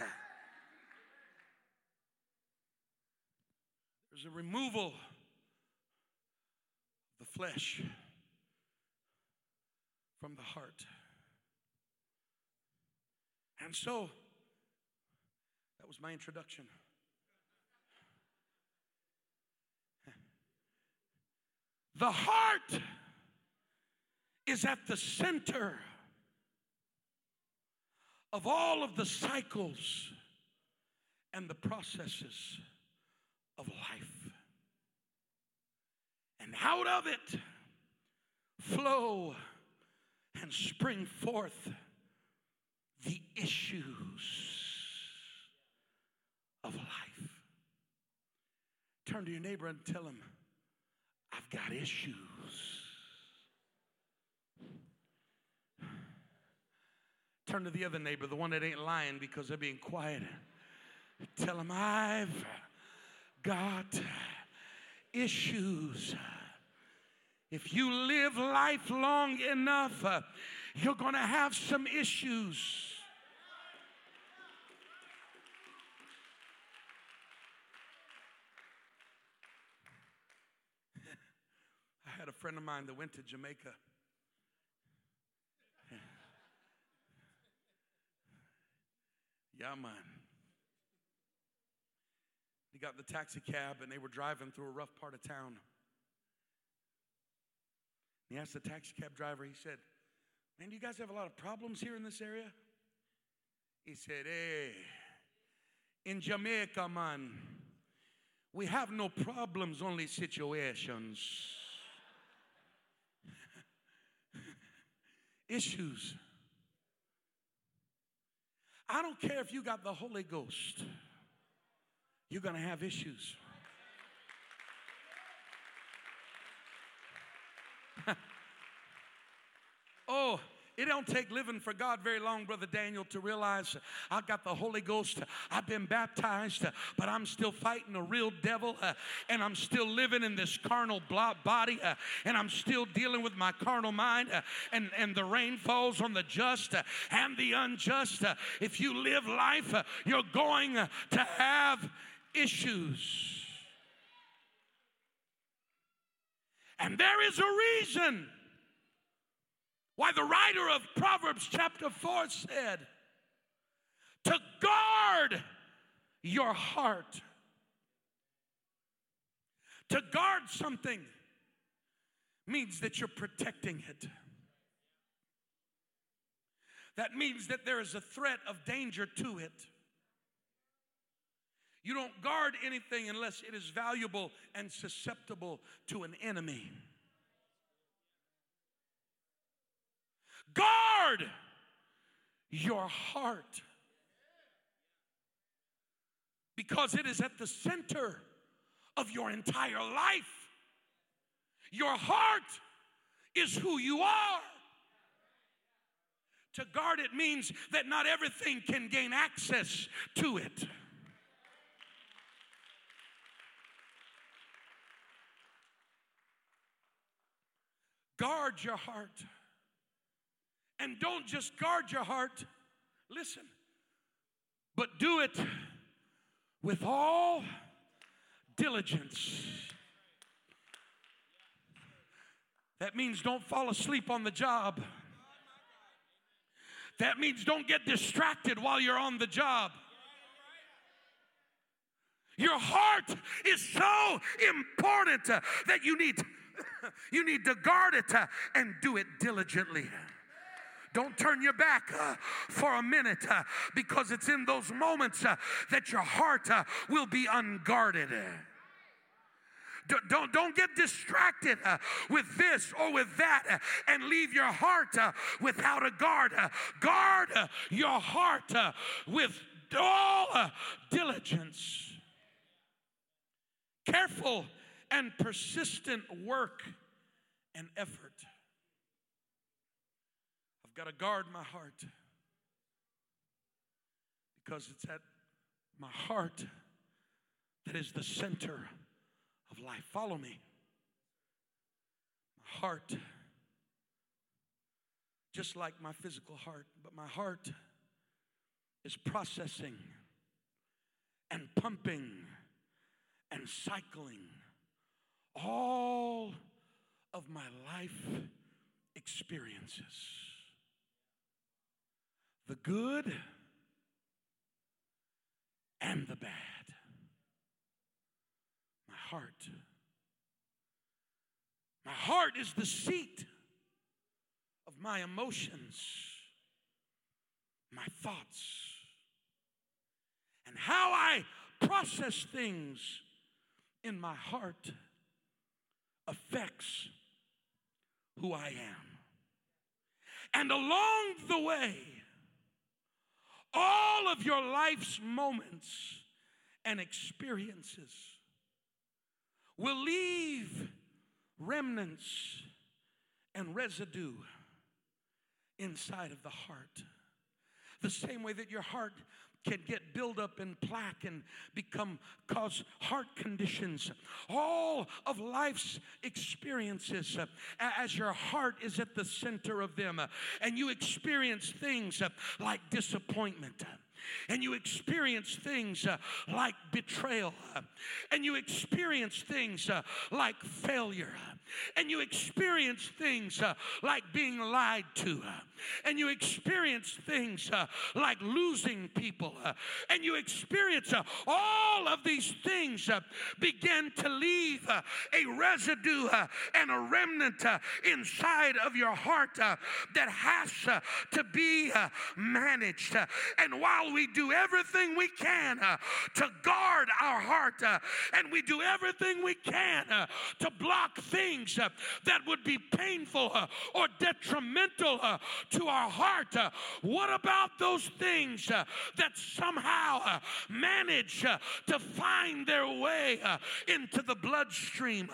There's a removal of the flesh from the heart. And so, was my introduction. [LAUGHS] The heart is at the center of all of the cycles and the processes of life. And out of it flow and spring forth the issues of life. Turn to your neighbor and tell him, I've got issues. Turn to the other neighbor, the one that ain't lying because they're being quiet. Tell him, I've got issues. If you live life long enough, uh, you're going to have some issues. had a friend of mine that went to Jamaica. [LAUGHS] yeah, man. He got the taxi cab and they were driving through a rough part of town. He asked the taxi cab driver, he said, Man, do you guys have a lot of problems here in this area? He said, Hey, in Jamaica, man, we have no problems, only situations. Issues. I don't care if you got the Holy Ghost, you're going to have issues. [LAUGHS] oh, it don't take living for God very long, Brother Daniel, to realize I got the Holy Ghost. I've been baptized, but I'm still fighting a real devil, uh, and I'm still living in this carnal body, uh, and I'm still dealing with my carnal mind, uh, and, and the rain falls on the just and the unjust. If you live life, you're going to have issues. And there is a reason why the writer of Proverbs chapter 4 said, to guard your heart. To guard something means that you're protecting it. That means that there is a threat of danger to it. You don't guard anything unless it is valuable and susceptible to an enemy. Guard your heart because it is at the center of your entire life. Your heart is who you are. To guard it means that not everything can gain access to it. Guard your heart. And don't just guard your heart, listen, but do it with all diligence. That means don't fall asleep on the job. That means don't get distracted while you're on the job. Your heart is so important that you need [COUGHS] you need to guard it and do it diligently. Don't turn your back uh, for a minute uh, because it's in those moments uh, that your heart uh, will be unguarded. Don't, don't get distracted uh, with this or with that uh, and leave your heart uh, without a guard. Uh, guard uh, your heart with all diligence. Careful and persistent work and effort. I've got to guard my heart because it's at my heart that is the center of life. Follow me. My heart, just like my physical heart, but my heart is processing and pumping and cycling all of my life experiences the good and the bad. My heart. My heart is the seat of my emotions, my thoughts, and how I process things in my heart affects who I am. And along the way, all of your life's moments and experiences will leave remnants and residue inside of the heart. The same way that your heart can get buildup in plaque and become cause heart conditions. All of life's experiences, uh, as your heart is at the center of them, uh, and you experience things uh, like disappointment and you experience things uh, like betrayal, uh, and you experience things uh, like failure, and you experience things uh, like being lied to, uh, and you experience things uh, like losing people, and you experience all of these things begin to leave a residue and a remnant inside of your heart that has to be managed. And while we do everything we can uh, to guard our heart, uh, and we do everything we can uh, to block things uh, that would be painful uh, or detrimental uh, to our heart. what about those things that somehow manage to find their way into the bloodstream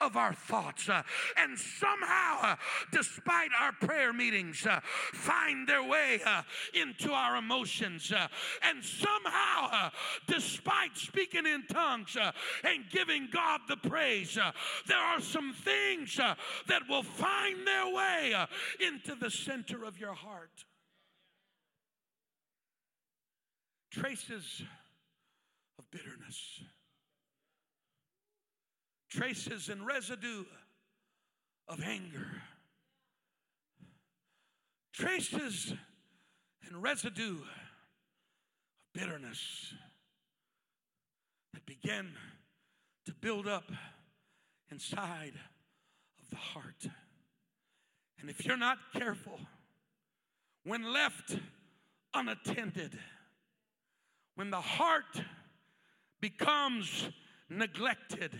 of our thoughts and somehow, despite our prayer meetings, find their way into our emotions and somehow, despite speaking in tongues and giving God the praise, there are some things uh, that will find their way uh, into the center of your heart. Traces of bitterness, traces and residue of anger, traces and residue bitterness that begin to build up inside of the heart. And if you're not careful, when left unattended, when the heart becomes neglected,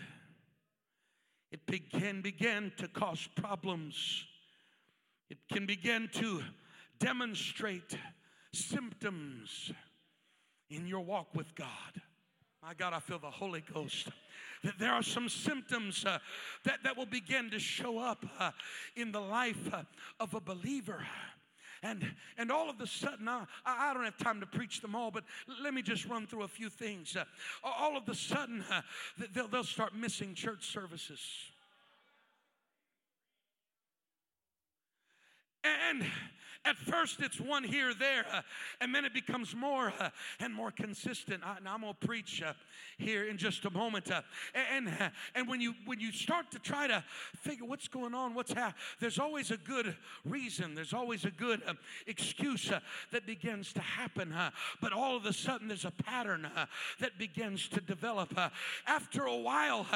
it can begin to cause problems. It can begin to demonstrate symptoms in your walk with God. My God, I feel the Holy Ghost that there are some symptoms uh, that, that will begin to show up uh, in the life uh, of a believer. And, and all of a sudden, I, I don't have time to preach them all, but let me just run through a few things. Uh, all of a sudden, uh, they'll, they'll start missing church services. And at first it's one here, there, uh, and then it becomes more uh, and more consistent. I, now I'm gonna preach uh, here in just a moment, uh, and uh, and when you when you start to try to figure what's going on, what's happening, there's always a good reason. There's always a good um, excuse uh, that begins to happen. but all of a sudden, there's a pattern that begins to develop. after a while,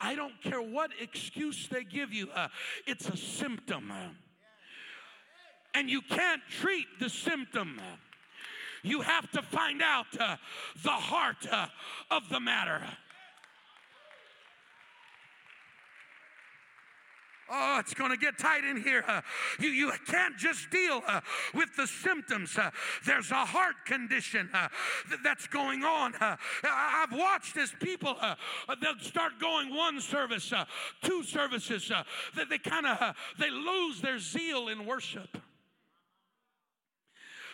I don't care what excuse they give you. it's a symptom and you can't treat the symptom. You have to find out uh, the heart uh, of the matter. Oh, it's going to get tight in here. Uh, you, you can't just deal uh, with the symptoms. Uh, there's a heart condition uh, th- that's going on. Uh, I've watched as people, uh, they'll start going one service, two services, that they kind of, they lose their zeal in worship.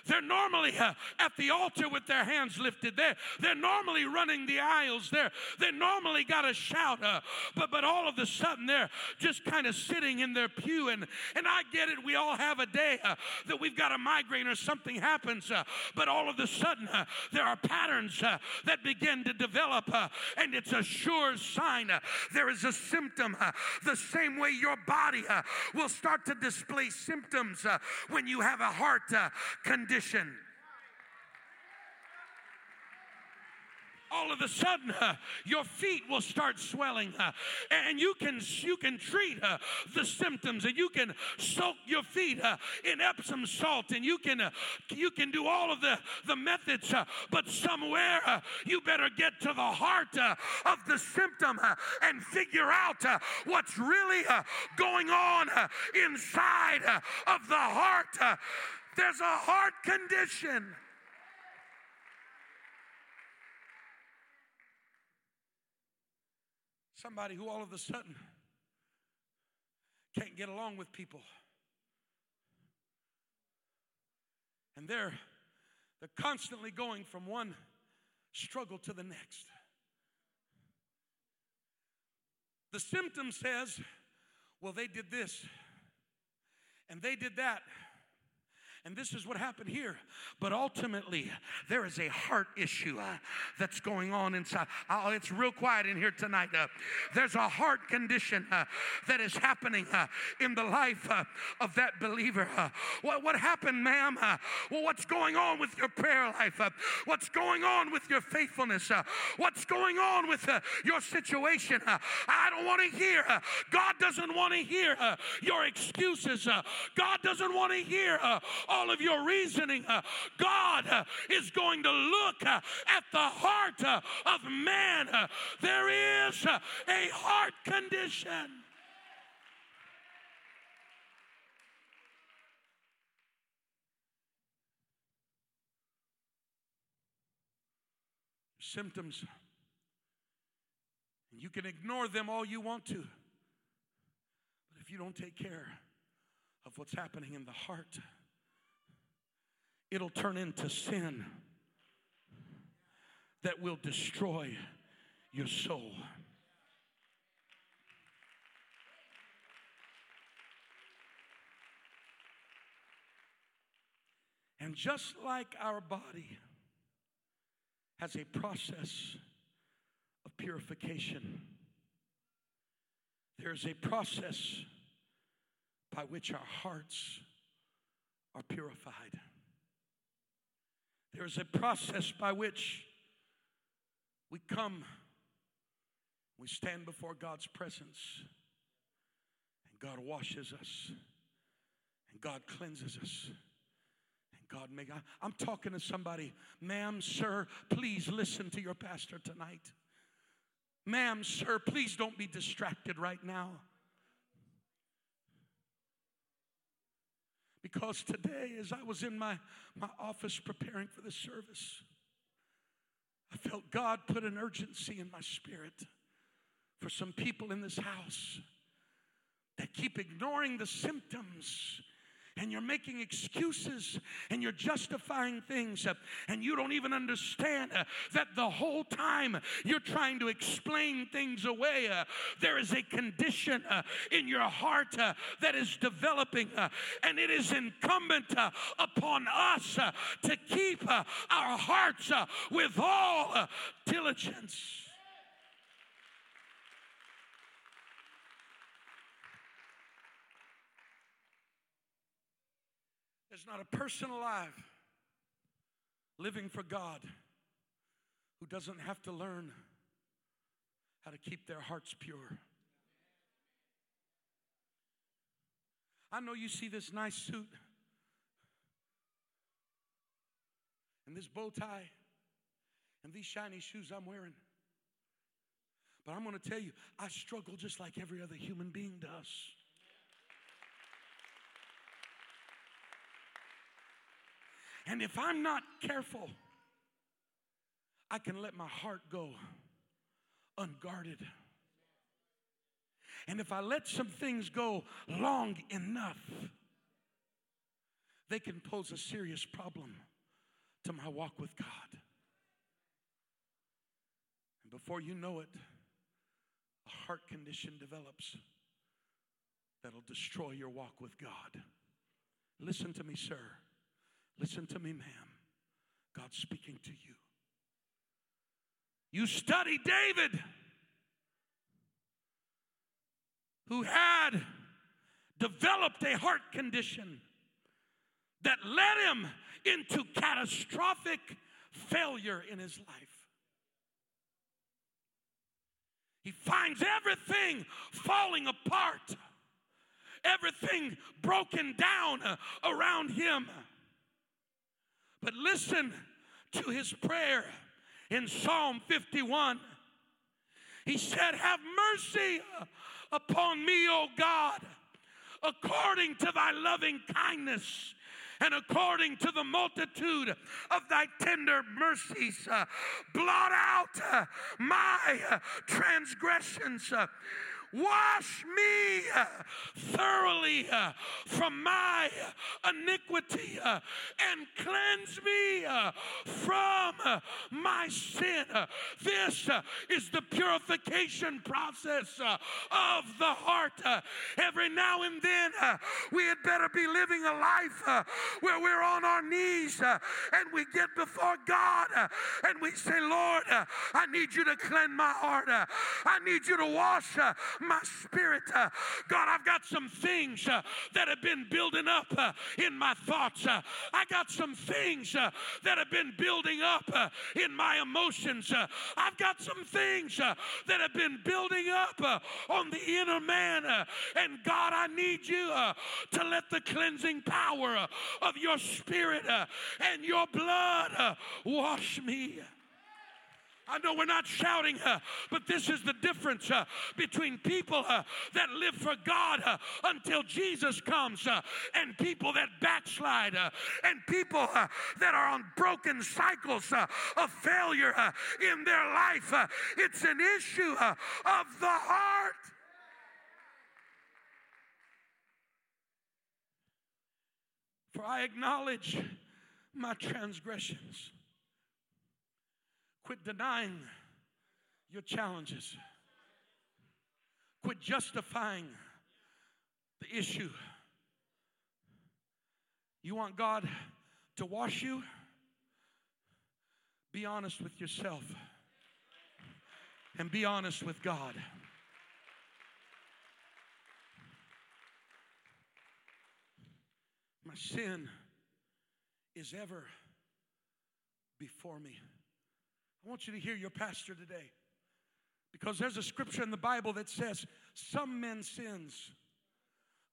They're normally uh, at the altar with their hands lifted. They're, they're normally running the aisles. They're, they normally got a shout. Uh, but, but all of a sudden, they're just kind of sitting in their pew. And, and I get it. We all have a day uh, that we've got a migraine or something happens. Uh, but all of a sudden, uh, there are patterns uh, that begin to develop. and it's a sure sign. there is a symptom. the same way your body will start to display symptoms when you have a heart condition all of a sudden uh, your feet will start swelling uh, and you can you can treat uh, the symptoms and you can soak your feet uh, in epsom salt and you can uh, you can do all of the the methods uh, but somewhere you better get to the heart of the symptom and figure out what's really going on inside of the heart there's a heart condition. Somebody who all of a sudden can't get along with people. And they're they're constantly going from one struggle to the next. The symptom says, well, they did this and they did that. And this is what happened here. But ultimately, there is a heart issue uh, that's going on inside. Oh, it's real quiet in here tonight. Uh, there's a heart condition uh, that is happening uh, in the life uh, of that believer. Uh, what, what happened, ma'am? well, what's going on with your prayer life? what's going on with your faithfulness? what's going on with your situation? I don't want to hear. God doesn't want to hear your excuses. God doesn't want to hear all of your reasoning. Uh, God uh, is going to look uh, at the heart of man. There is a heart condition. Symptoms. And you can ignore them all you want to. But if you don't take care of what's happening in the heart, it'll turn into sin that will destroy your soul. And just like our body has a process of purification, there's a process by which our hearts are purified. There's a process by which we come, we stand before God's presence, and God washes us, and God cleanses us. and God make I, I'm talking to somebody, ma'am, sir, please listen to your pastor tonight. Ma'am, sir, please don't be distracted right now. Because today, as I was in my, my office preparing for the service, I felt God put an urgency in my spirit for some people in this house that keep ignoring the symptoms and you're making excuses and you're justifying things uh, and you don't even understand uh, that the whole time you're trying to explain things away, uh, there is a condition uh, in your heart uh, that is developing, uh, and it is incumbent upon us to keep our hearts with all diligence. Not a person alive living for God who doesn't have to learn how to keep their hearts pure. I know you see this nice suit and this bow tie and these shiny shoes I'm wearing. But I'm going to tell you, I struggle just like every other human being does. And if I'm not careful, I can let my heart go unguarded. And if I let some things go long enough, they can pose a serious problem to my walk with God. And before you know it, a heart condition develops that'll destroy your walk with God. Listen to me, sir. Listen to me, ma'am. God's speaking to you. You study David, who had developed a heart condition that led him into catastrophic failure in his life. He finds everything falling apart, everything broken down uh, around him. But listen to his prayer in Psalm 51. He said, Have mercy upon me, O God, according to thy loving kindness and according to the multitude of thy tender mercies, uh, blot out uh, my uh, transgressions. Wash me uh, thoroughly uh, from my iniquity uh, and cleanse me uh, from uh, my sin. Uh, this is the purification process of the heart. Every now and then, we had better be living a life where we're on our knees and we get before God and we say, Lord, I need you to cleanse my heart. I need you to wash my spirit. Uh, God, I've got some things uh, that have been building up uh, in my thoughts. Uh, I got some things uh, that have been building up uh, in my emotions. I've got some things that have been building up on the inner man. and God, I need you to let the cleansing power of your spirit and your blood wash me. I know we're not shouting, but this is the difference between people that live for God until Jesus comes and people that backslide and people that are on broken cycles of failure in their life. it's an issue of the heart. For I acknowledge my transgressions Quit denying your challenges. Quit justifying the issue. You want God to wash you? Be honest with yourself and be honest with God. My sin is ever before me. I want you to hear your pastor today. Because there's a scripture in the Bible that says, Some men's sins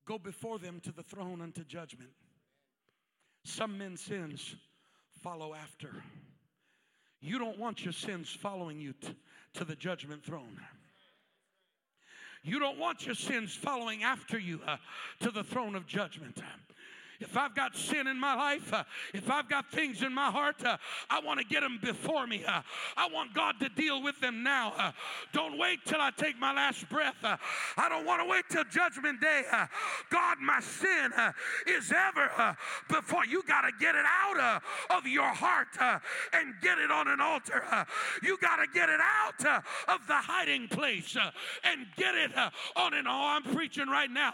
go before them to the throne unto judgment. Some men's sins follow after. You don't want your sins following you t- to the judgment throne. You don't want your sins following after you uh, to the throne of judgment. If I've got sin in my life, uh, if I've got things in my heart, uh, I want to get them before me. Uh, I want God to deal with them now. Uh, don't wait till I take my last breath. Uh, I don't want to wait till Judgment Day. Uh, God, my sin is ever before. You got to get it out of your heart and get it on an altar. you got to get it out of the hiding place and get it on an. Oh, I'm preaching right now.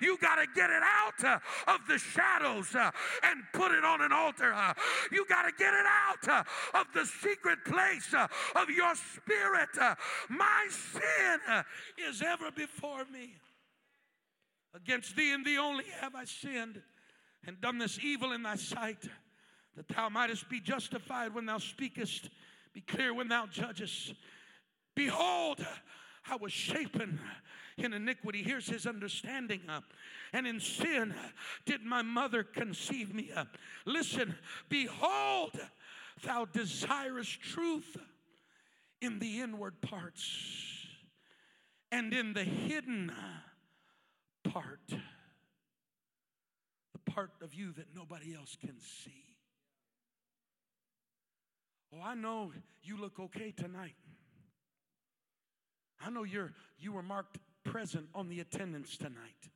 you got to get it out of the shadows uh, and put it on an altar. Uh, you got to get it out uh, of the secret place of your spirit. My sin is ever before me. Against thee and thee only have I sinned and done this evil in thy sight, that thou mightest be justified when thou speakest, be clear when thou judgest. Behold, I was shapen in iniquity. Here's his understanding. Uh, and in sin did my mother conceive me. Uh, listen, behold, thou desirest truth in the inward parts and in the hidden part, the part of you that nobody else can see. Oh, I know you look okay tonight. I know you're you were marked present on the attendance tonight.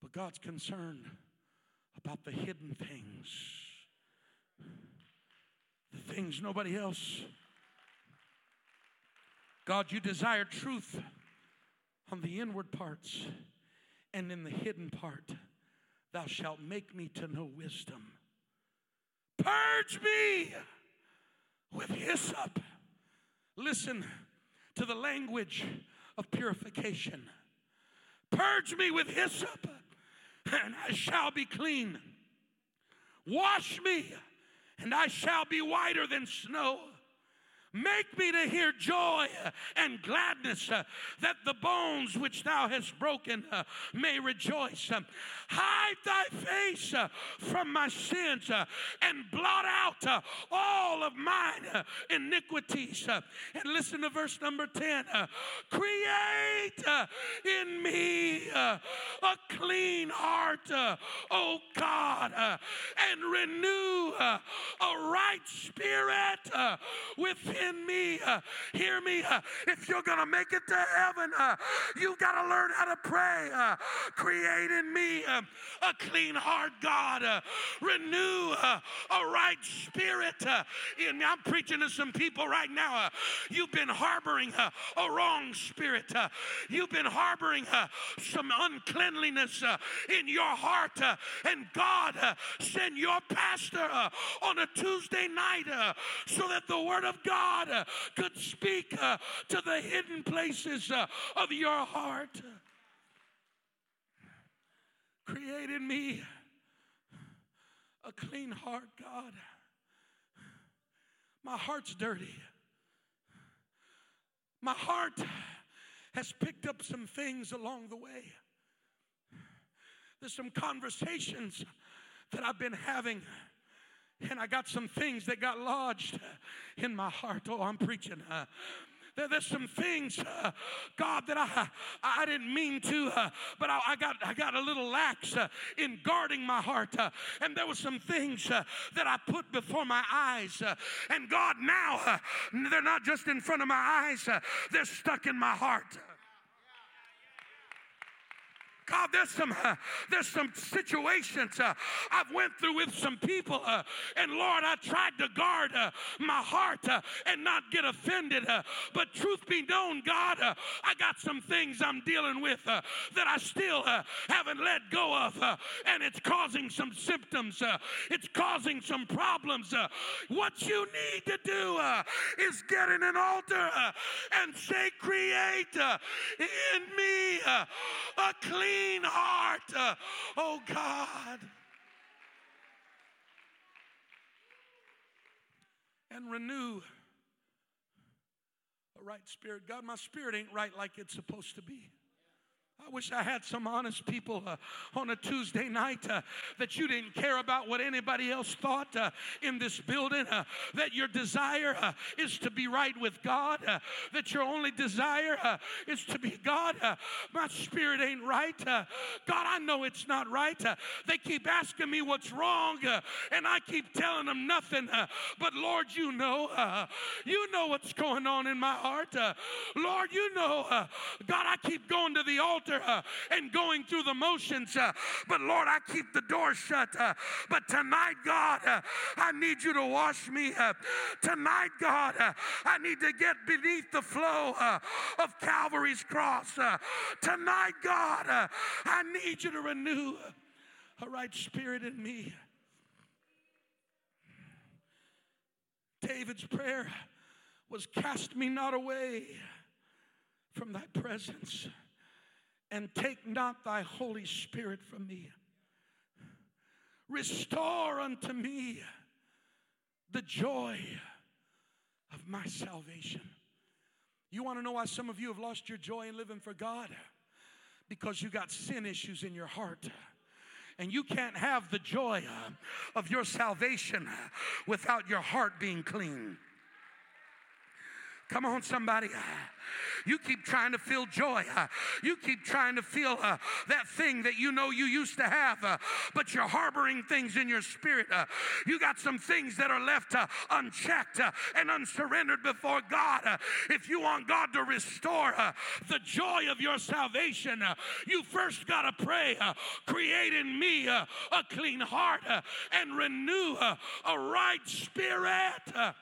But God's concerned about the hidden things, the things nobody else. God, you desire truth on the inward parts, and in the hidden part, thou shalt make me to know wisdom. Purge me with hyssop. Listen to the language of purification. Purge me with hyssop, and I shall be clean. Wash me, and I shall be whiter than snow. Make me to hear joy and gladness uh, that the bones which thou hast broken uh, may rejoice. Uh, hide thy face uh, from my sins uh, and blot out uh, all of mine uh, iniquities. Um, and listen to verse number 10 Create in me a clean heart, O God, and renew a right spirit within in me. Uh, hear me. Uh, if you're going to make it to heaven, uh, you've got to learn how to pray. Uh, create in me uh, a clean heart, God. Uh, renew uh, a right spirit in me. I'm preaching to some people right now. you've been harboring a wrong spirit. you've been harboring some uncleanliness in your heart. and God send your pastor on a Tuesday night so that the word of God God uh, could speak uh, to the hidden places uh, of your heart. Create in me a clean heart, God. My heart's dirty. My heart has picked up some things along the way. There's some conversations that I've been having and I got some things that got lodged in my heart. Oh, I'm preaching. Uh, there, there's some things, uh, God, that I I didn't mean to, uh, but I, I, got I got a little lax uh, in guarding my heart, and there were some things that I put before my eyes, and God now they're not just in front of my eyes, they're stuck in my heart. God, there's some uh, there's some situations uh, I've went through with some people, uh, and Lord, I tried to guard uh, my heart uh, and not get offended. Uh, but truth be known, God, I got some things I'm dealing with that I still haven't let go of, and it's causing some symptoms. it's causing some problems. what you need to do is get in an altar and say, "Create in me a clean." Clean heart, uh, oh God. And renew a right spirit. God, my spirit ain't right like it's supposed to be. I wish I had some honest people uh, on a Tuesday night uh, that you didn't care about what anybody else thought uh, in this building, uh, that your desire uh, is to be right with God, uh, that your only desire is to be God. my spirit ain't right. God, I know it's not right. they keep asking me what's wrong, and I keep telling them nothing. but Lord, you know, you know what's going on in my heart. Lord, you know, God, I keep going to the altar uh, and going through the motions. Uh, but Lord, I keep the door shut. Uh, but tonight, God, uh, I need you to wash me. Tonight, God, I need to get beneath the flow of Calvary's cross. tonight, God, I need you to renew a right spirit in me. David's prayer was cast me not away from thy presence and take not thy Holy Spirit from me. Restore unto me the joy of my salvation. You want to know why some of you have lost your joy in living for God? Because you got sin issues in your heart. And you can't have the joy of your salvation without your heart being clean. Come on, somebody. You keep trying to feel joy. You keep trying to feel uh, that thing that you know you used to have, uh, but you're harboring things in your spirit. Uh, you got some things that are left uh, unchecked uh, and unsurrendered before God. Uh, if you want God to restore the joy of your salvation, you first got to pray, create in me a clean heart and renew a right spirit.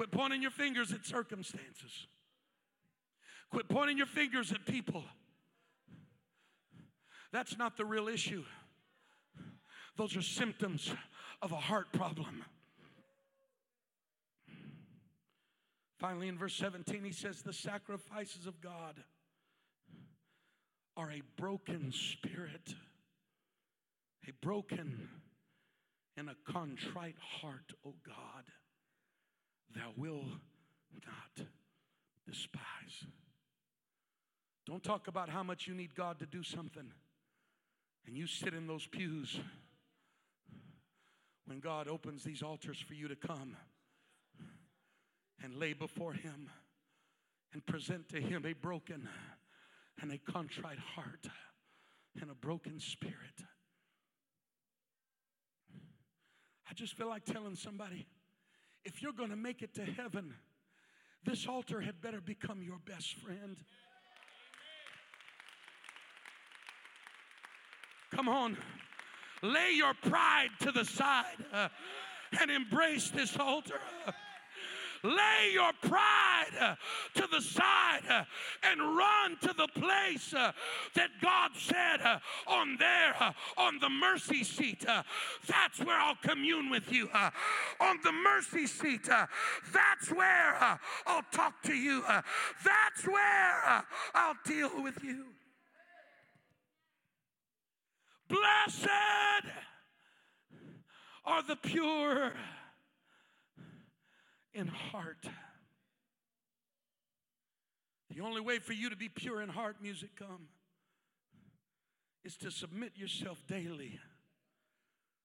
Quit pointing your fingers at circumstances. Quit pointing your fingers at people. That's not the real issue. Those are symptoms of a heart problem. Finally, in verse 17, he says, The sacrifices of God are a broken spirit, a broken and a contrite heart, O God thou will not despise. Don't talk about how much you need God to do something and you sit in those pews when God opens these altars for you to come and lay before Him and present to Him a broken and a contrite heart and a broken spirit. I just feel like telling somebody if you're going to make it to heaven, this altar had better become your best friend. Come on, lay your pride to the side uh, and embrace this altar. Uh, Lay your pride uh, to the side uh, and run to the place uh, that God said uh, on there, uh, on the mercy seat. Uh, that's where I'll commune with you. On the mercy seat, that's where I'll talk to you. That's where I'll deal with you. Blessed are the pure in heart. The only way for you to be pure in heart, music come, is to submit yourself daily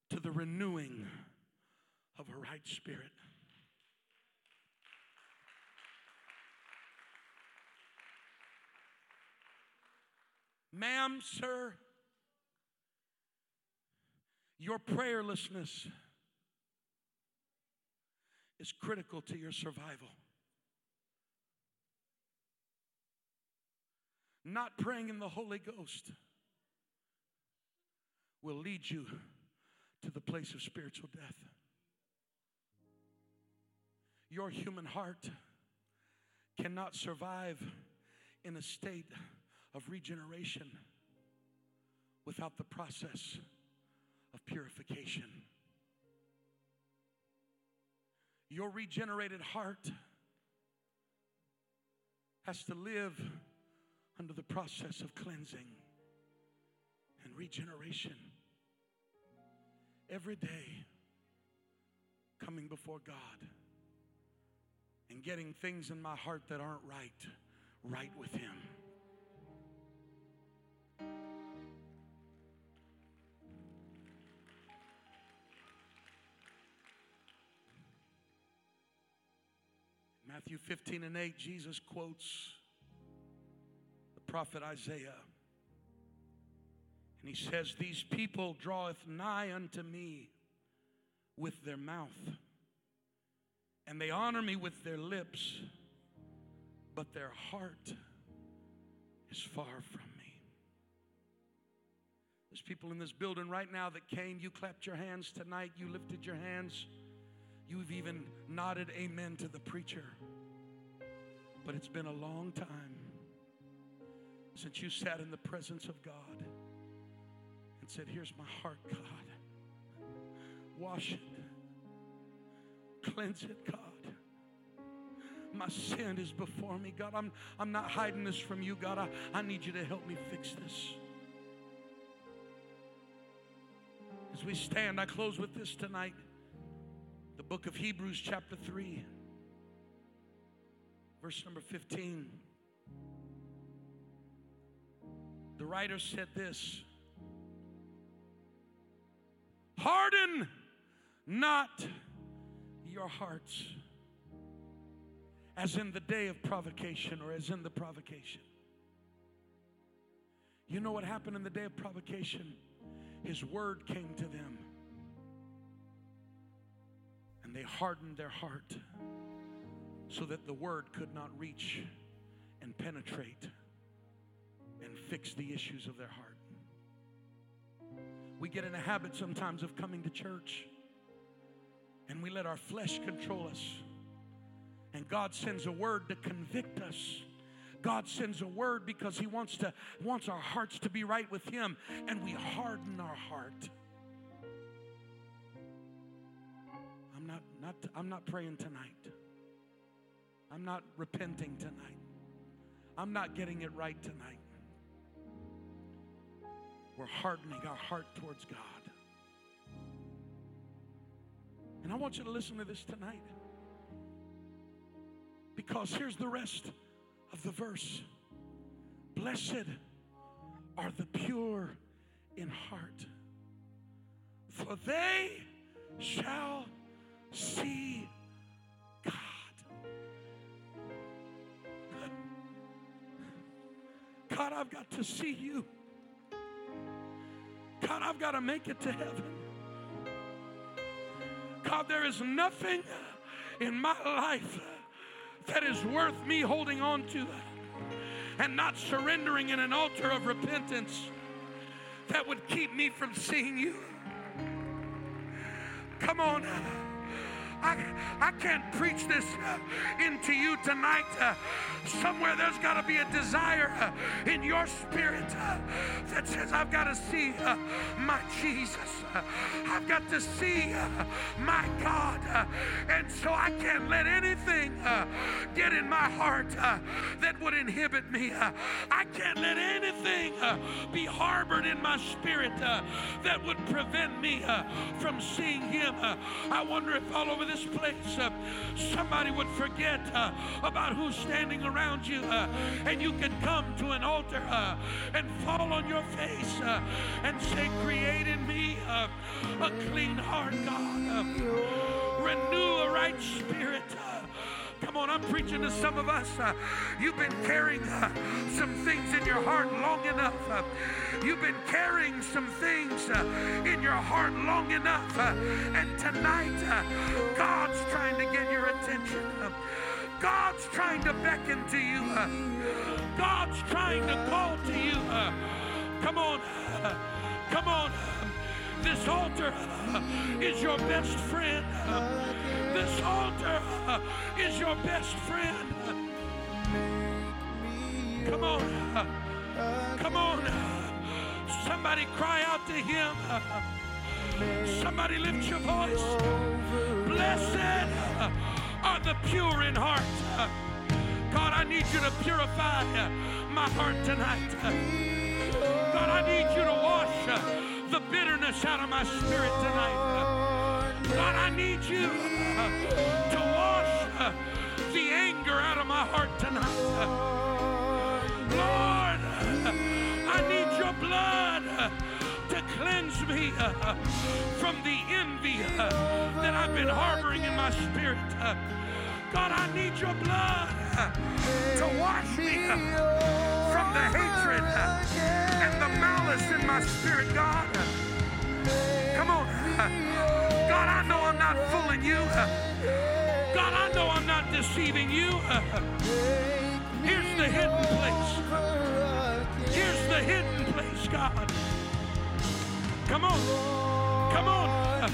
to the renewing of a right spirit. Ma'am, sir, your prayerlessness is critical to your survival. Not praying in the Holy Ghost will lead you to the place of spiritual death. Your human heart cannot survive in a state of regeneration without the process of purification. Your regenerated heart has to live under the process of cleansing and regeneration every day coming before God and getting things in my heart that aren't right right with Him. Matthew 15 and 8, Jesus quotes the prophet Isaiah. And he says, These people draweth nigh unto me with their mouth, and they honor me with their lips, but their heart is far from me. There's people in this building right now that came, you clapped your hands tonight, you lifted your hands. You've even nodded amen to the preacher. But it's been a long time since you sat in the presence of God and said, Here's my heart, God. Wash it, cleanse it, God. My sin is before me, God. I'm, I'm not hiding this from you, God. I, I need you to help me fix this. As we stand, I close with this tonight the book of Hebrews, chapter 3, verse number 15. The writer said this Harden not your hearts as in the day of provocation or as in the provocation. You know what happened in the day of provocation? His word came to them they hardened their heart so that the word could not reach and penetrate and fix the issues of their heart. We get in a habit sometimes of coming to church and we let our flesh control us. And God sends a word to convict us. God sends a word because he wants to wants our hearts to be right with him and we harden our heart. Not, I'm not praying tonight. I'm not repenting tonight. I'm not getting it right tonight. We're hardening our heart towards God. And I want you to listen to this tonight. Because here's the rest of the verse Blessed are the pure in heart, for they shall see God. God, I've got to see you. God, I've got to make it to heaven. God, there is nothing in my life that is worth me holding on to and not surrendering in an altar of repentance that would keep me from seeing you. Come on. I, I can't preach this uh, into you tonight. Uh, somewhere there's got to be a desire uh, in your spirit uh, that says, uh, uh, I've got to see my Jesus. I've got to see my God. and so I can't let anything get in my heart that would inhibit me. I can't let anything be harbored in my spirit that would prevent me from seeing Him. I wonder if all over this place, uh, somebody would forget uh, about who's standing around you, uh, and you can come to an altar uh, and fall on your face uh, and say, Create in me a clean heart, God. renew a right spirit. Come on, I'm preaching to some of us. Uh, you've been carrying uh, some things in your heart long enough. Uh, you've been carrying some things uh, in your heart long enough. Uh, and tonight, uh, God's trying to get your attention. God's trying to beckon to you. God's trying to call to you. come on. come on. This altar uh, is your best friend. This altar uh, is your best friend. Come on. Uh, come on. Somebody cry out to him. Somebody lift your voice. Blessed are the pure in heart. God, I need you to purify my heart tonight. God, I need you to wash the bitterness out of my spirit tonight. God, I need you to wash the anger out of my heart tonight. Lord, I need your blood to cleanse me uh, from the envy uh, that I've been harboring in my spirit. Uh, God, I need your blood to wash me the hatred and the malice in my spirit, God. Come on. God, I know I'm not fooling you. God, I know I'm not deceiving you. Here's the hidden place. Here's the hidden place, God. Come on. Come on.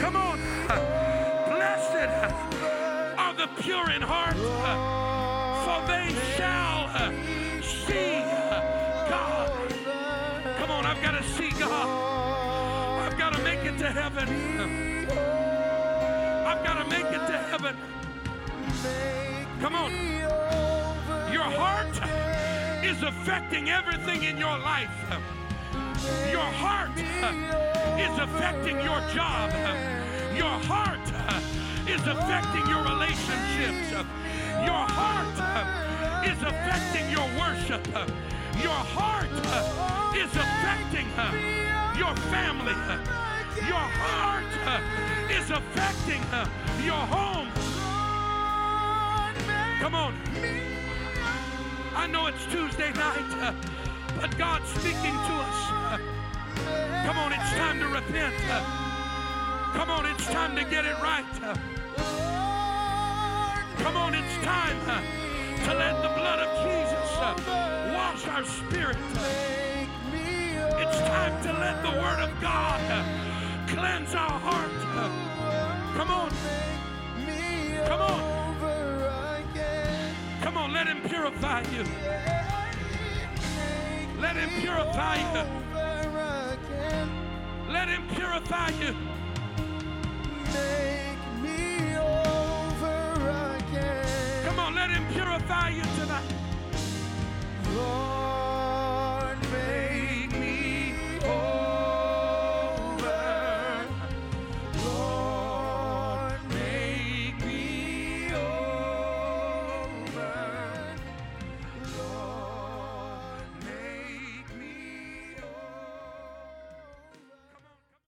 Come on. Blessed are the pure in heart, for they shall see God. Come on, I've got to see God. I've got to make it to heaven. I've got to make it to heaven. Come on. Your heart is affecting everything in your life. Your heart is affecting your job. Your heart is affecting your relationships. Your heart is affecting your worship. Your heart is affecting your family. Your heart is affecting your home. Come on. I know it's Tuesday night, but God's speaking to us. Come on, it's time to repent. Come on, it's time to get it right. Come on, it's time to let the blood of Jesus uh, wash our spirit. It's time to let the Word of God uh, cleanse our heart. Uh, come on. Come on. Come on, let Him purify you. Let Him purify you. Let Him purify you. Let him purify you tonight. Lord.